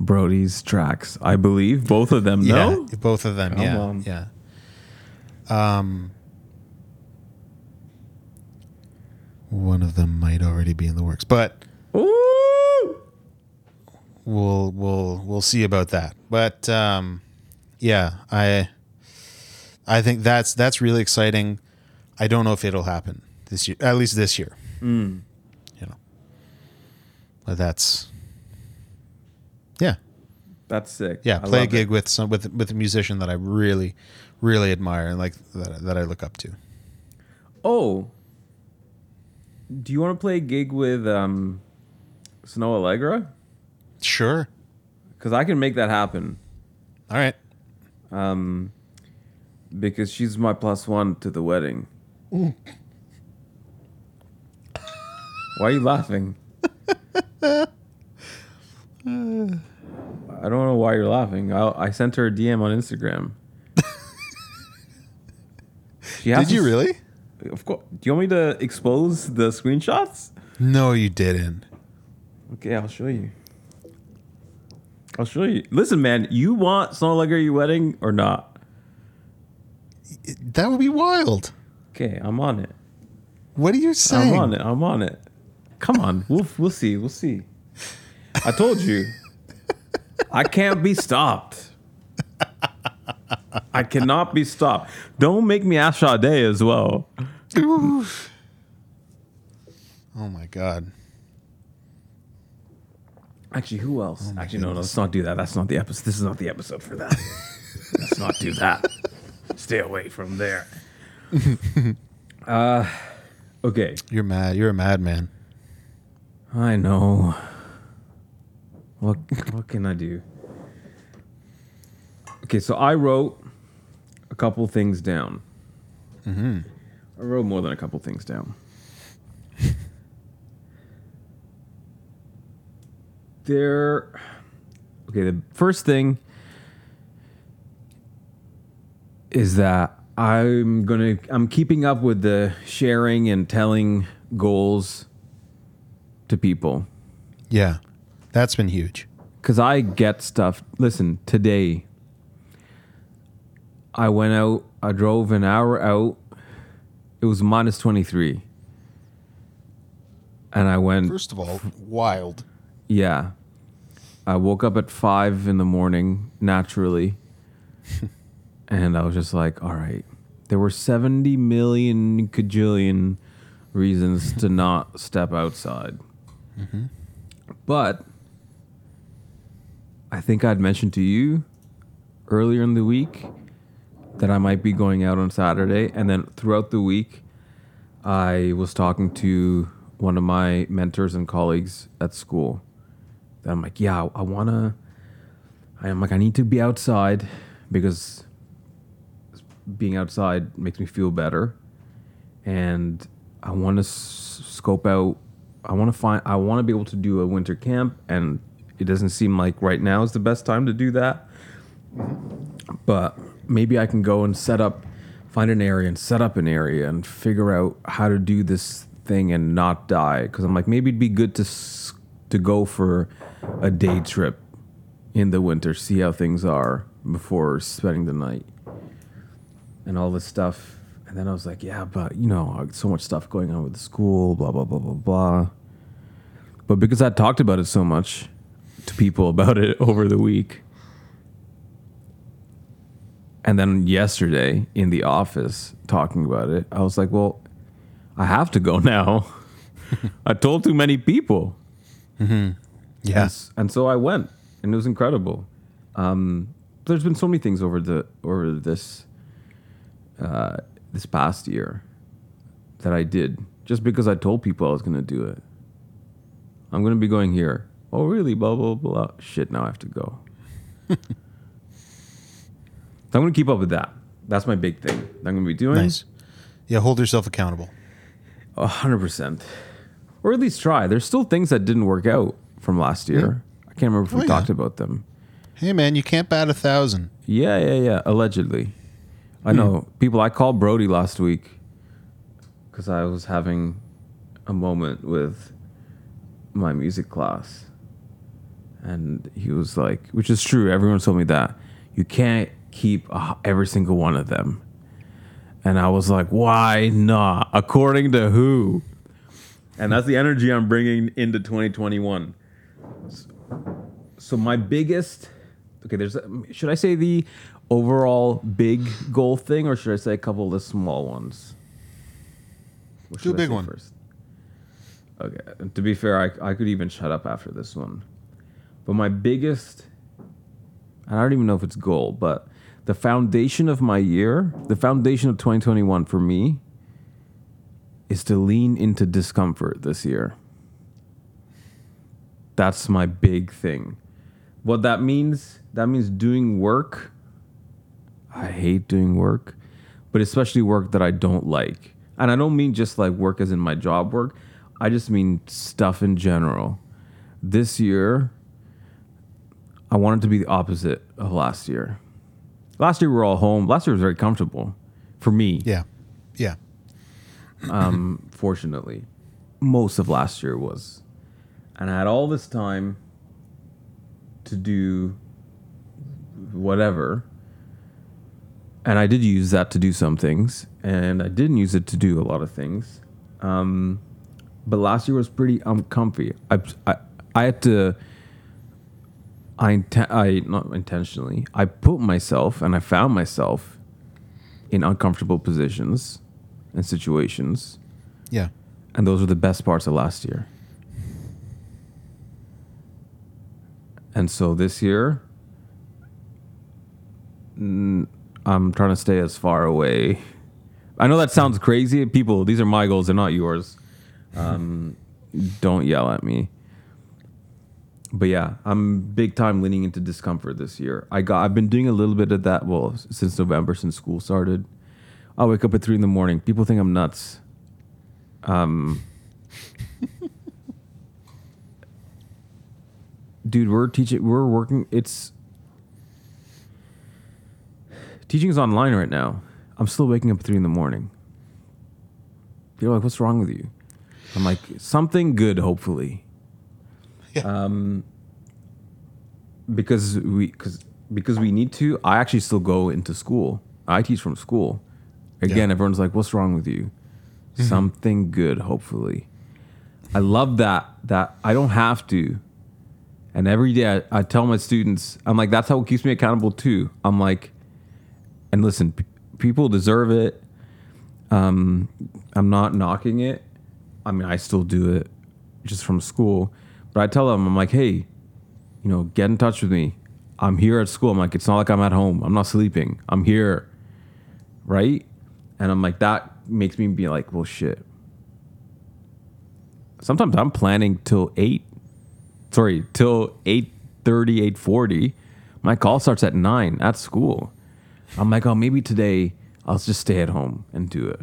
Brody's tracks. I believe both of them. No, Yeah, both of them. Come yeah, on. yeah. Um, one of them might already be in the works, but Ooh! We'll we'll we'll see about that. But um, yeah, I I think that's that's really exciting. I don't know if it'll happen this year, at least this year. Mm. You know, but that's yeah, That's sick. yeah. I play a gig it. with some with with a musician that I really, really admire and like that that I look up to. Oh, do you want to play a gig with um, Snoh Aalegra? Sure. Because I can make that happen. All right. Um, because she's my plus one to the wedding. Why are you laughing? I don't know why you're laughing. I, I sent her a DM on Instagram. She has Did you to- really? Of course. Do you want me to expose the screenshots? No, you didn't. Okay, I'll show you. I'll show you. Listen, man, you want Snoh Aalegra at your wedding or not? That would be wild. Okay, I'm on it. What are you saying? I'm on it. I'm on it. Come on, we'll we'll see. We'll see. I told you, I can't be stopped. I cannot be stopped. Don't make me ask Sade as well. Oof. Oh my god. Actually, who else? Oh Actually, no, no. Let's not do that. That's not the episode. This is not the episode for that. let's not do that. Stay away from there. uh, okay. You're mad. You're a madman. I know. What what can I do? Okay, so I wrote a couple things down. Mm-hmm. I wrote more than a couple things down. there. Okay, the first thing is that I'm gonna I'm keeping up with the sharing and telling goals to people Yeah. That's been huge. because I get stuff. Listen, today I went out. I drove an hour out. It was minus twenty three, and I went. First of all, wild. Yeah. I woke up at five in the morning naturally. and I was just like, all right. There were 70 million cajillion reasons to not step outside. Mm-hmm. But I think I'd mentioned to you earlier in the week that I might be going out on Saturday. And then throughout the week, I was talking to one of my mentors and colleagues at school. That I'm like, yeah, I want to. I'm like, I need to be outside because being outside makes me feel better, and I want to s- scope out. I want to find. I want to be able to do a winter camp, and it doesn't seem like right now is the best time to do that. But maybe I can go and set up, find an area and set up an area and figure out how to do this thing and not die. Because I'm like, maybe it'd be good to s- to go for a day trip in the winter, see how things are before spending the night and all this stuff. And then I was like, yeah, but you know, so much stuff going on with the school, blah blah blah blah blah. But because I talked about it so much to people about it over the week, and then yesterday in the office talking about it, I was like, well, I have to go now. I told too many people. Mm-hmm. Yeah. And, and so I went, and it was incredible. Um, there's been so many things over the over this uh, this past year that I did just because I told people I was going to do it. I'm going to be going here. Oh, really? Blah blah blah. Shit. Now I have to go. so I'm going to keep up with that. That's my big thing. that I'm going to be doing. Nice. Yeah, hold yourself accountable. A hundred percent, or at least try. There's still things that didn't work out from last year. I can't remember if we Oh, yeah. talked about them. Hey man, you can't bat a thousand. Yeah, yeah, yeah. Allegedly, I know people. I called Brody last week because I was having a moment with my music class, and he was like, which is true. Everyone told me that you can't keep uh, every single one of them, and I was like, why not? According to who? And that's the energy I'm bringing into 2021. So my biggest okay. There's should I say the overall big goal thing, or should I say a couple of the small ones? What Do a big one. first. Okay. And to be fair, I I could even shut up after this one, but my biggest, I don't even know if it's goal, but the foundation of my year, the foundation of 2021 for me, is to lean into discomfort this year. That's my big thing. What that means, that means doing work. I hate doing work, but especially work that I don't like. And I don't mean just like work as in my job work. I just mean stuff in general. This year, I wanted to be the opposite of last year. Last year we were all home. Last year was very comfortable for me Yeah. Yeah. um, fortunately. Most of last year was. And I had all this time to do whatever. And I did use that to do some things. And I didn't use it to do a lot of things. Um, but last year was pretty uncomfy. I, I, I had to. I, inten- I not intentionally. I put myself and I found myself in uncomfortable positions and situations, Yeah. and those were the best parts of last year. And so this year, I'm trying to stay as far away. I know that sounds crazy. People, these are my goals, they're not yours. Um, don't yell at me. But yeah, I'm big time leaning into discomfort this year. I got I've been doing a little bit of that well since November since school started. I wake up at three in the morning. People think I'm nuts. Um, dude, we're teaching. We're working. It's teaching is online right now. I'm still waking up at three in the morning. People are like, "What's wrong with you?" I'm like, "Something good, hopefully." Yeah. Um, because we because because we need to. I actually still go into school. I teach from school. Again, Yeah. everyone's like, "What's wrong with you?" Something good, hopefully. I love that that I don't have to. And every day I, I tell my students, I'm like, that's how it keeps me accountable too. I'm like, and listen, p- people deserve it. Um, I'm not knocking it. I mean, I still do it just from school. But I tell them, I'm like, hey, you know, get in touch with me. I'm here at school. I'm like, it's not like I'm at home. I'm not sleeping. I'm here. Right? And I'm like, that makes me be like, well, shit. Sometimes I'm planning till eight. Sorry, till 8.30, 8.40. My call starts at nine at school. I'm like, oh, maybe today I'll just stay at home and do it.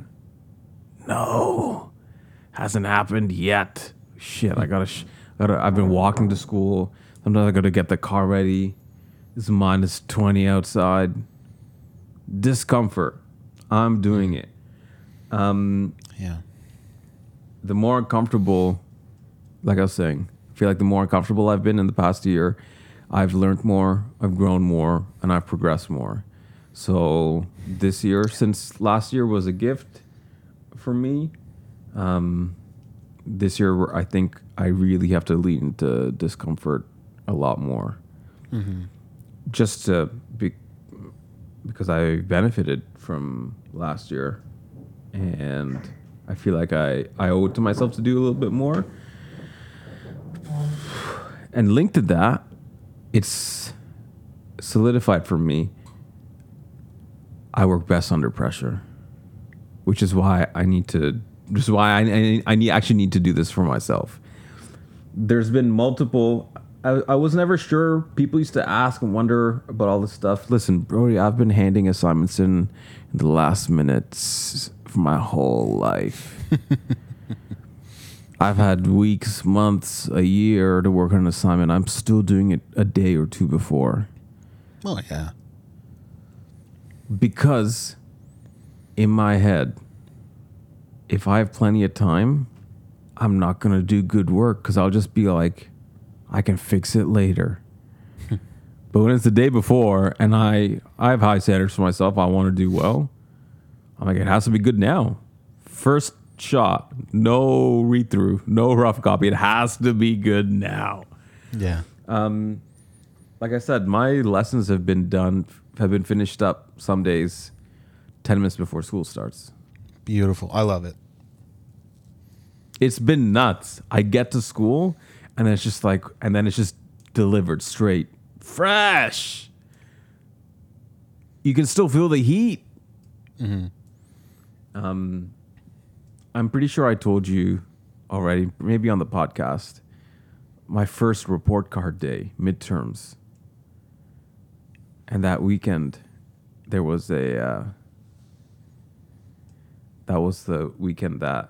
No, hasn't happened yet. Shit, I gotta, sh- gotta. I've been walking to school. Sometimes I gotta get the car ready. It's minus twenty outside. Discomfort. I'm doing it. Um, Yeah. the more comfortable, like I was saying, feel like the more uncomfortable I've been in the past year, I've learned more, I've grown more, and I've progressed more. So this year, since last year was a gift for me, um, this year I think I really have to lean into discomfort a lot more, just to be because I benefited from last year, and I feel like I I owe it to myself to do a little bit more. And linked to that, it's solidified for me. I work best under pressure, which is why I need to. Which is why I I, I need actually need to do this for myself. There's been multiple. I, I was never sure. People used to ask and wonder about all this stuff. Listen, Brody, I've been handing assignments in, in the last minutes for my whole life. I've had weeks, months, a year to work on an assignment. I'm still doing it a day or two before Oh yeah. because in my head, if I have plenty of time, I'm not going to do good work because I'll just be like, I can fix it later. but when it's the day before and I, I have high standards for myself, I want to do well. I'm like, it has to be good now. First shot, no read through, no rough copy. It has to be good now. Yeah. Um, like I said, my lessons have been done, have been finished up some days, ten minutes before school starts. Beautiful. I love it. It's been nuts. I get to school, and then it's just like, and then it's just delivered straight, fresh. You can still feel the heat. Mm-hmm. Um, I'm pretty sure I told you already, maybe on the podcast. My first report card day, midterms, and that weekend, there was a. Uh, that was the weekend that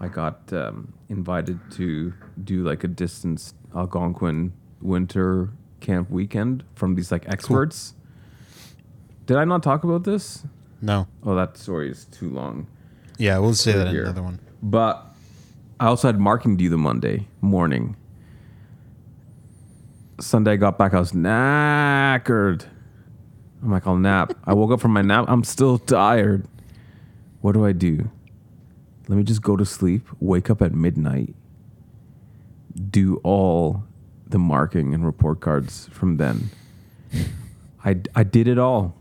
I got um, invited to do like a distance Algonquin winter camp weekend from these like experts. Did I not talk about this? No. Oh, that story is too long. Yeah, we'll say that in another one. But I also had marking due the Monday morning. Sunday I got back, I was knackered. I'm like, I'll nap. I woke up from my nap. I'm still tired. What do I do? Let me just go to sleep, wake up at midnight, do all the marking and report cards from then. I, I did it all.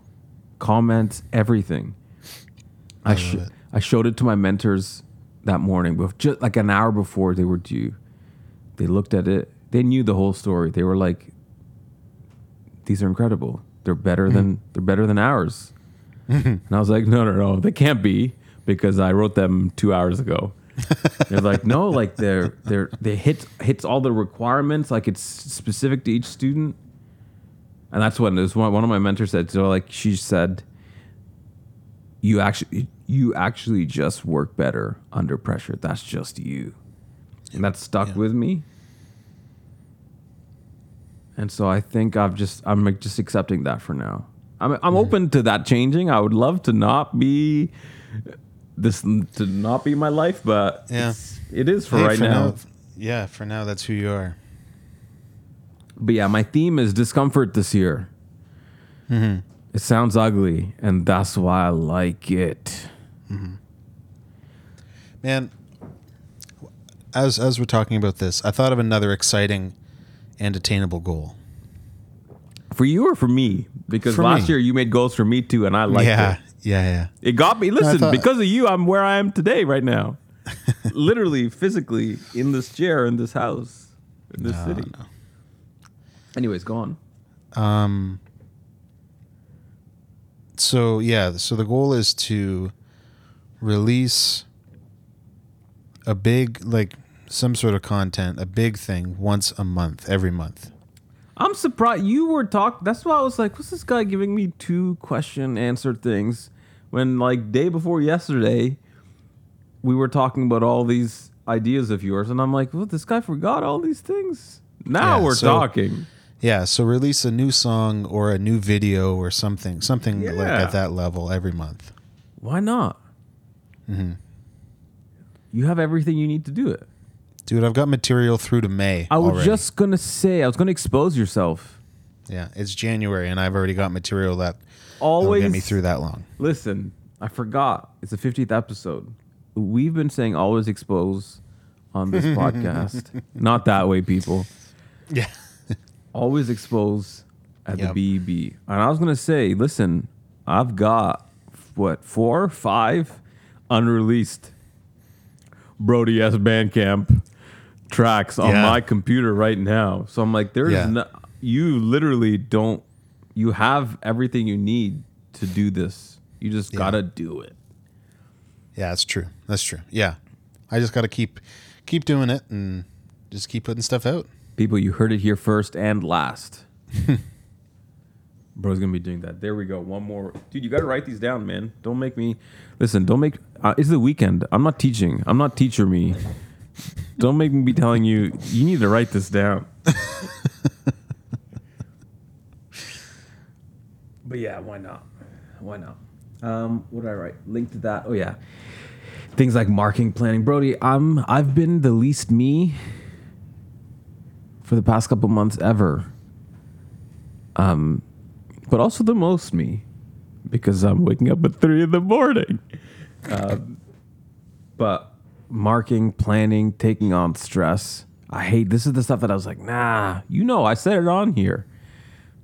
Comments, everything. I, I sh- love it. I showed it to my mentors that morning, but just like an hour before they were due. They looked at it. They knew the whole story. They were like, "These are incredible. They're better than mm-hmm. they're better than ours." Mm-hmm. and I was like, "No, no, no. They can't be because I wrote them two hours ago." they're like, "No, like they're they're they hit hits all the requirements. Like it's specific to each student." And that's when there's one one of my mentors said, so like she said, you actually you actually just work better under pressure. That's just you. And that stuck Yeah. with me. And so I think I've just I'm just accepting that for now. I'm I'm mm-hmm. open to that changing. I would love to not be this to not be my life, but Yeah. it's- for Hey, right now. Yeah, for now, that's who you are. But yeah, my theme is discomfort this year. Mm-hmm. It sounds ugly, and that's why I like it. Man, as as we're talking about this, I thought of another exciting and attainable goal. For you or for me? Because For last me. year you made goals for me too, and I liked yeah, it. yeah, yeah. It got me. Listen, thought- because of you, I'm where I am today, right now. Literally, physically, in this chair, in this house, in this No, city. no. Anyways, go on. Um. So yeah, so the goal is to release a big like some sort of content, a big thing once a month, every month. I'm surprised you were talking. That's why I was like, "What's this guy giving me two question answer things?" When like day before yesterday, we were talking about all these ideas of yours, and I'm like, "Well, this guy forgot all these things." Now Yeah, we're so- talking. Yeah, so release a new song or a new video or something, something like at that level every month. Why not? Mm-hmm. You have everything you need to do it. Dude, I've got material through to May. I was already. just gonna say, I was gonna expose yourself. yeah, it's January and I've already got material that Always get me through that long. Listen, I forgot. It's the 50th episode. We've been saying always expose on this podcast. Not that way, people. Yeah. Always expose at Yep. the BEB. And I was going to say, listen, I've got what, four, five unreleased Brody S. Bandcamp tracks on Yeah. my computer right now. So I'm like, there's Yeah. no, you literally don't, you have everything you need to do this. You just Yeah. got to do it. Yeah, that's true. That's true. Yeah. I just got to keep keep doing it and just keep putting stuff out. People, you heard it here first and last. Bro's gonna be doing that. There we go. One more, dude. You gotta write these down, man. Don't make me listen. Don't make. Uh, it's the weekend. I'm not teaching. I'm not teacher me. don't make me be telling you. You need to write this down. but yeah, why not? Why not? Um, what did I write? Link to that. Oh yeah, things like marking, planning. Brody, I'm. I've been the least me for the past couple months ever. Um, but also the most me because I'm waking up at three in the morning. Um, but marking, planning, taking on stress. I hate this is the stuff that I was like, nah, you know, I said it on here.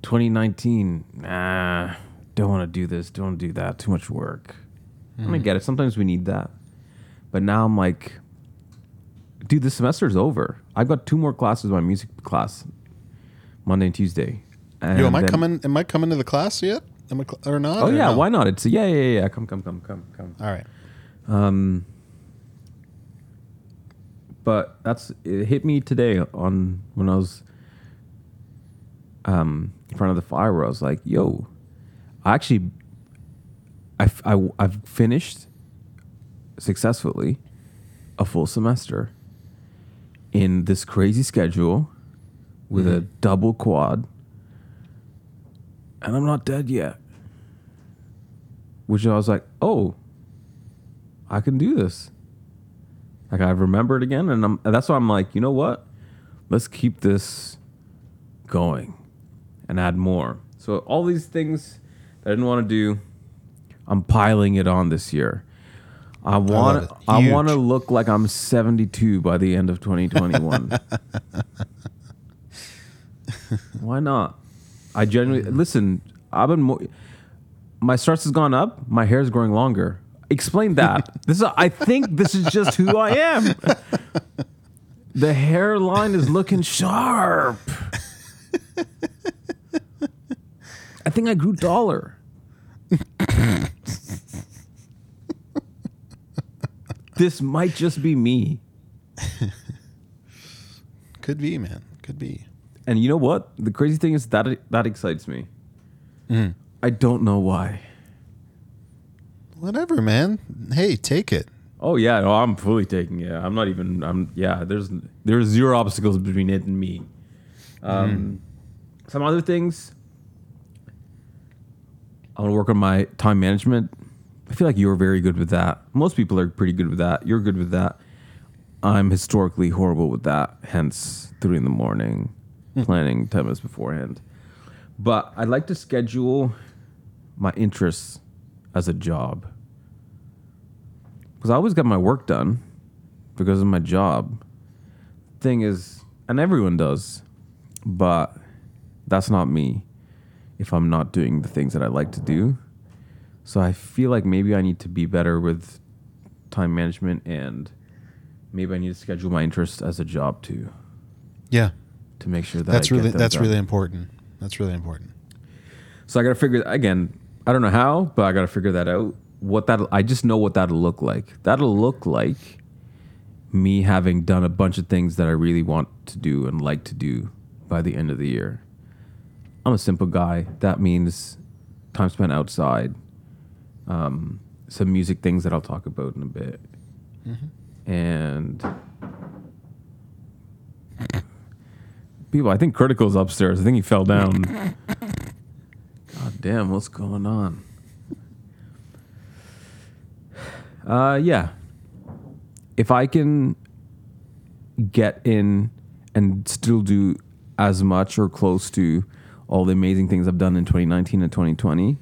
2019, nah, don't want to do this, don't do that, too much work. And I get it. Sometimes we need that. But now I'm like, dude, the semester's over. I've got two more classes my music class, Monday and Tuesday. And Yo, am I then- coming? Am I coming to the class yet? Am I cl- or not? Oh or yeah, no? why not? It's yeah, yeah, yeah. yeah. Come, come, come, come, come. All right. Um, but that's it hit me today on when I was um in front of the fire where I was like, "Yo, I actually, I, I, I've finished successfully a full semester in this crazy schedule with a mm-hmm. double quad, and I'm not dead yet." Which I was like, "Oh." I can do this. Like I remember it again, and, I'm, and that's why I'm like, you know what? Let's keep this going and add more. So all these things that I didn't want to do, I'm piling it on this year. I want it. I want to look like I'm 72 by the end of 2021. Why not? I genuinely listen. I've been more. My stress has gone up. My hair is growing longer. Explain that. this is. I think this is just who I am. The hairline is looking sharp. I think I grew taller. This might just be me. Could be, man. Could be. And you know what? The crazy thing is that that excites me. I don't know why. Whatever, man. Hey, take it. Oh yeah, no, I'm fully taking it. I'm not even. I'm yeah. There's there's zero obstacles between it and me. Um, Some other things. I want to work on my time management. I feel like you're very good with that. Most people are pretty good with that. You're good with that. I'm historically horrible with that. Hence, three in the morning, hmm. planning ten minutes beforehand. But I'd like to schedule my interests as a job because I always get my work done because of my job. Thing is, and everyone does, but that's not me if I'm not doing the things that I like to do. So I feel like maybe I need to be better with time management and maybe I need to schedule my interests as a job too Yeah. to make sure that That's I get really that's done. really important. That's really important. So I got to figure again. I don't know how, but I got to figure that out. What that I just know what that'll look like. That'll look like me having done a bunch of things that I really want to do and like to do by the end of the year. I'm a simple guy. That means time spent outside. Um, some music things that I'll talk about in a bit, and people. I think Critical's upstairs. I think he fell down. God damn, what's going on? Uh, yeah. If I can get in and still do as much or close to all the amazing things I've done in 2019 and 2020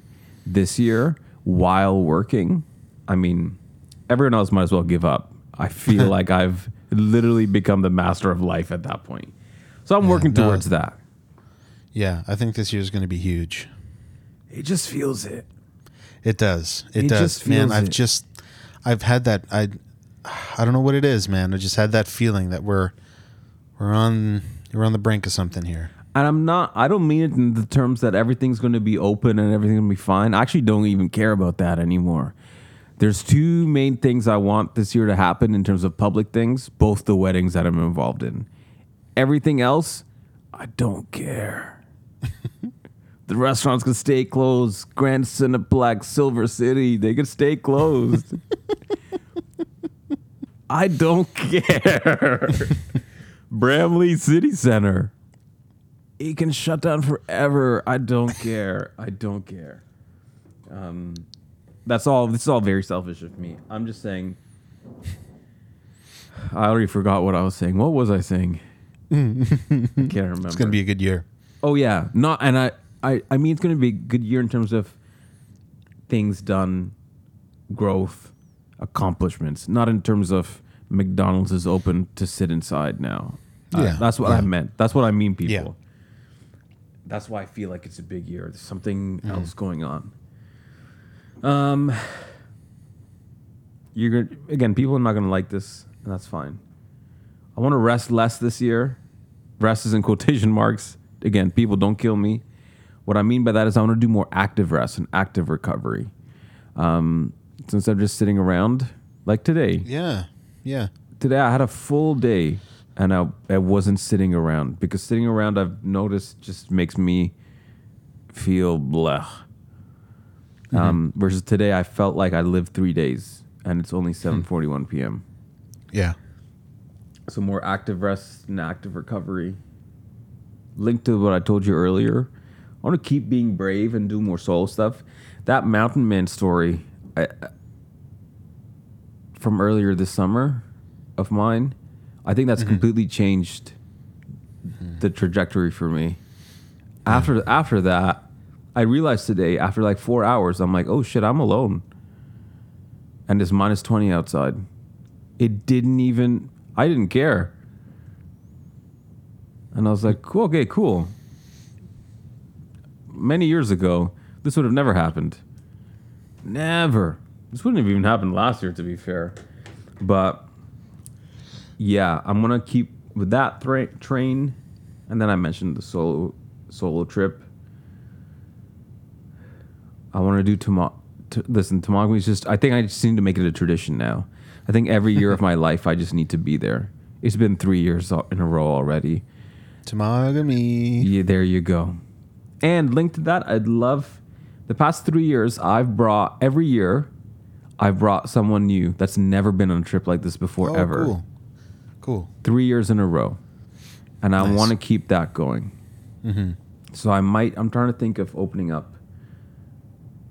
this year while working, I mean, everyone else might as well give up. I feel like I've literally become the master of life at that point. So I'm Yeah, working no. towards that. Yeah, I think this year's going to be huge. It just feels it. It does. It, It does. man, I've it. just I've had that I I don't know what it is, man. I just had that feeling that we're we're on we're on the brink of something here. And I'm not, I don't mean it in the terms that everything's going to be open and everything's going to be fine. I actually don't even care about that anymore. There's two main things I want this year to happen in terms of public things, both the weddings that I'm involved in. Everything else, I don't care. the restaurants can stay closed. Grand Cineplex, Silver City, they can stay closed. I don't care. Bramalea City Center. It can shut down forever. I don't care. I don't care. Um, that's all. This is all very selfish of me. I'm just saying. I already forgot what I was saying. What was I saying? I can't remember. It's going to be a good year. Oh yeah, not and I, I, I mean it's going to be a good year in terms of things done, growth, accomplishments. Not in terms of McDonald's is open to sit inside now. Uh, Yeah, that's what I meant. That's what I mean, people. That's why I feel like it's a big year. There's something else going on. Um, you're gonna again. People are not gonna like this, and that's fine. I want to rest less this year. Rest is in quotation marks. Again, people don't kill me. What I mean by that is I want to do more active rest and active recovery. Um, instead of just sitting around like today, Yeah. Yeah. today I had a full day and I, I wasn't sitting around because sitting around I've noticed just makes me feel blah. Um, versus today I felt like I lived three days and it's only 7:41 p.m. Yeah. So more active rest and active recovery. Linked to what I told you earlier, I want to keep being brave and do more solo stuff. That mountain man story I- from earlier this summer of mine, I think that's mm-hmm. completely changed mm-hmm. the trajectory for me. After after that, I realized today after like four hours, I'm like, oh shit, I'm alone, and it's minus twenty outside. It didn't even. I didn't care. And I was like, cool, okay, cool. Many years ago, this would have never happened. Never. This wouldn't have even happened last year, to be fair. But yeah, I'm gonna keep with that thra- train, and then I mentioned the solo solo trip. I want to do tomorrow. T- listen, Temagami is just. I think I just need to make it a tradition now. I think every year of my life, I just need to be there. It's been three years in a row already. Temagami. Yeah, there you go. And linked to that, I'd love the past three years. I've brought every year. I've brought someone new that's never been on a trip like this before Oh, ever. Cool. Cool. Three years in a row, and I Nice. want to keep that going. So I might. I'm trying to think of opening up.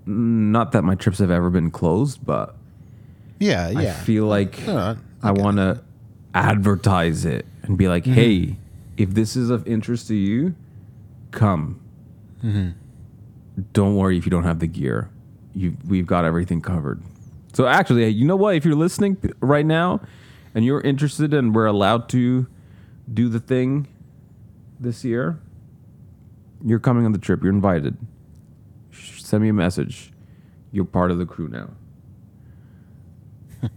Not that my trips have ever been closed, but Yeah. yeah. I feel like No, I want to advertise it and be like, Mm-hmm. hey, if this is of interest to you, come. Mm-hmm. Don't worry if you don't have the gear. You, we've got everything covered. So actually, you know what? If you're listening right now and you're interested and we're allowed to do the thing this year, you're coming on the trip. You're invited. Send me a message. You're part of the crew now.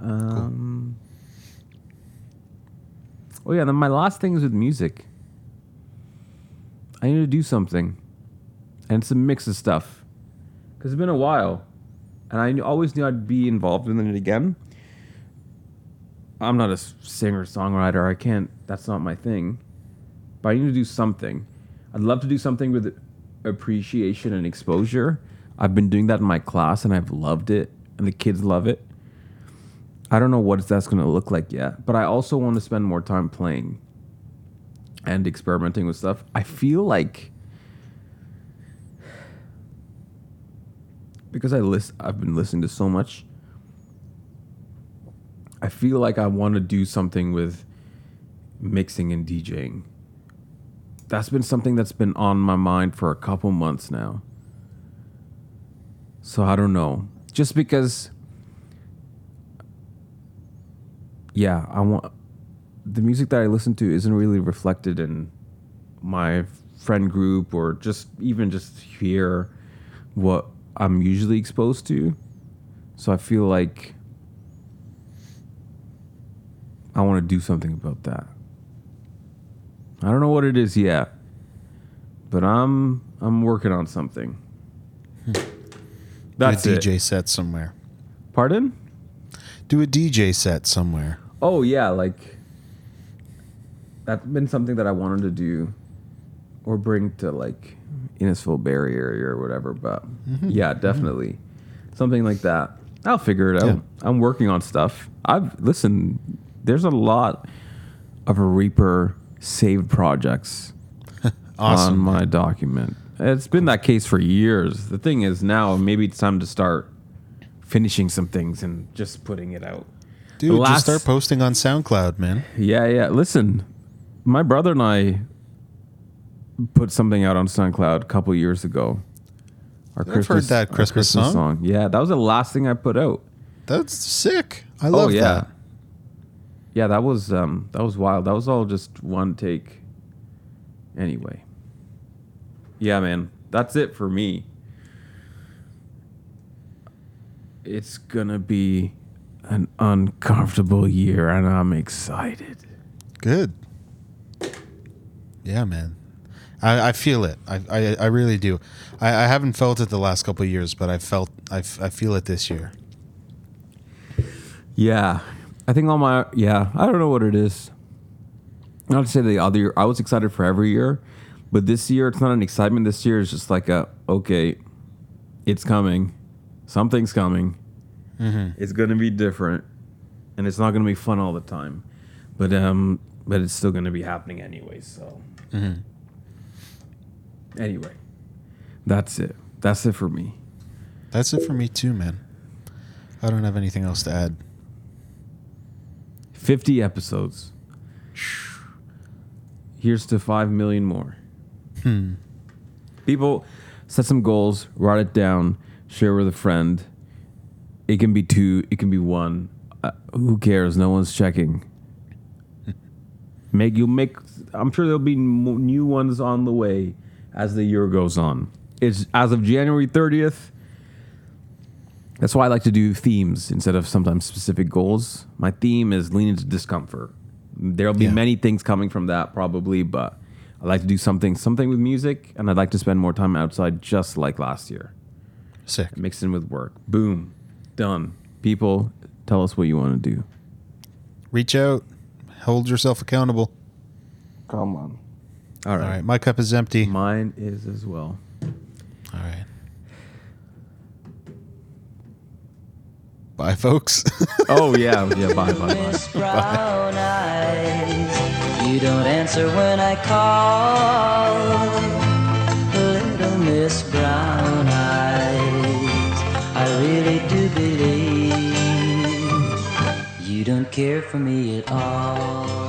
Um, Oh yeah, then my last thing is with music. I need to do something, and it's a mix of stuff, because it's been a while, and I always knew I'd be involved in it again. I'm not a singer songwriter. I can't. That's not my thing. But I need to do something. I'd love to do something with appreciation and exposure. I've been doing that in my class, and I've loved it, and the kids love it. I don't know what that's going to look like yet, but I also want to spend more time playing and experimenting with stuff. I feel like because I list I've been listening to so much I feel like I want to do something with mixing and DJing. That's been something that's been on my mind for a couple months now. So I don't know. Just because yeah, I want the music that I listen to isn't really reflected in my friend group or just even just hear what I'm usually exposed to. So I feel like I want to do something about that. I don't know what it is yet, but I'm I'm working on something. That's Do a it. DJ set somewhere. Pardon? Do a DJ set somewhere. Oh yeah, like that's been something that I wanted to do or bring to like Innisfil Barrie area or whatever. But mm-hmm. yeah, definitely something like that. I'll figure it out. Yeah. I'm working on stuff. I've listen. There's a lot of Reaper saved projects on my document. It's been that case for years. The thing is now maybe it's time to start finishing some things and just putting it out. Dude, The just start posting on SoundCloud, man. Yeah, yeah. Listen, my brother and I put something out on SoundCloud a couple years ago. Our I've heard that our Christmas song. Yeah, that was the last thing I put out. That's sick. I oh, love oh yeah, that. Yeah. That was um, that was wild. That was all just one take. Anyway, yeah, man, that's it for me. It's gonna be an uncomfortable year, and I'm excited. Good. Yeah, man. I, I feel it. I, I, I really do. I, I haven't felt it the last couple of years, but I felt I, f- I feel it this year. Yeah, I think all my yeah. I don't know what it is. Not to say the other year, I was excited for every year, but this year it's not an excitement. This year is just like a okay, it's coming, something's coming. It's gonna be different, and it's not gonna be fun all the time, but um, but it's still gonna be happening anyway. So anyway, that's it. That's it for me. That's it for me too, man. I don't have anything else to add. 50 episodes. Here's to 5 million more. People set some goals, write it down, share with a friend. It can be two, it can be one. Uh, who cares? No one's checking. Make you make. I'm sure there'll be new ones on the way as the year goes on. It's as of January 30th. That's why I like to do themes instead of sometimes specific goals. My theme is lean into discomfort. There'll be Yeah. many things coming from that probably, but I like to do something something with music, and I'd like to spend more time outside, just like last year, Sick. mixed in with work. Boom, done. People, tell us what you want to do. Reach out. Hold yourself accountable. Come on. All All right. right. My cup is empty. Mine is as well. All right. Bye, folks. Oh yeah, yeah. Bye, bye, bye. Miss Brown Eyes, you don't answer when I call. Little Miss Brown Eyes, I really do believe you don't care for me at all.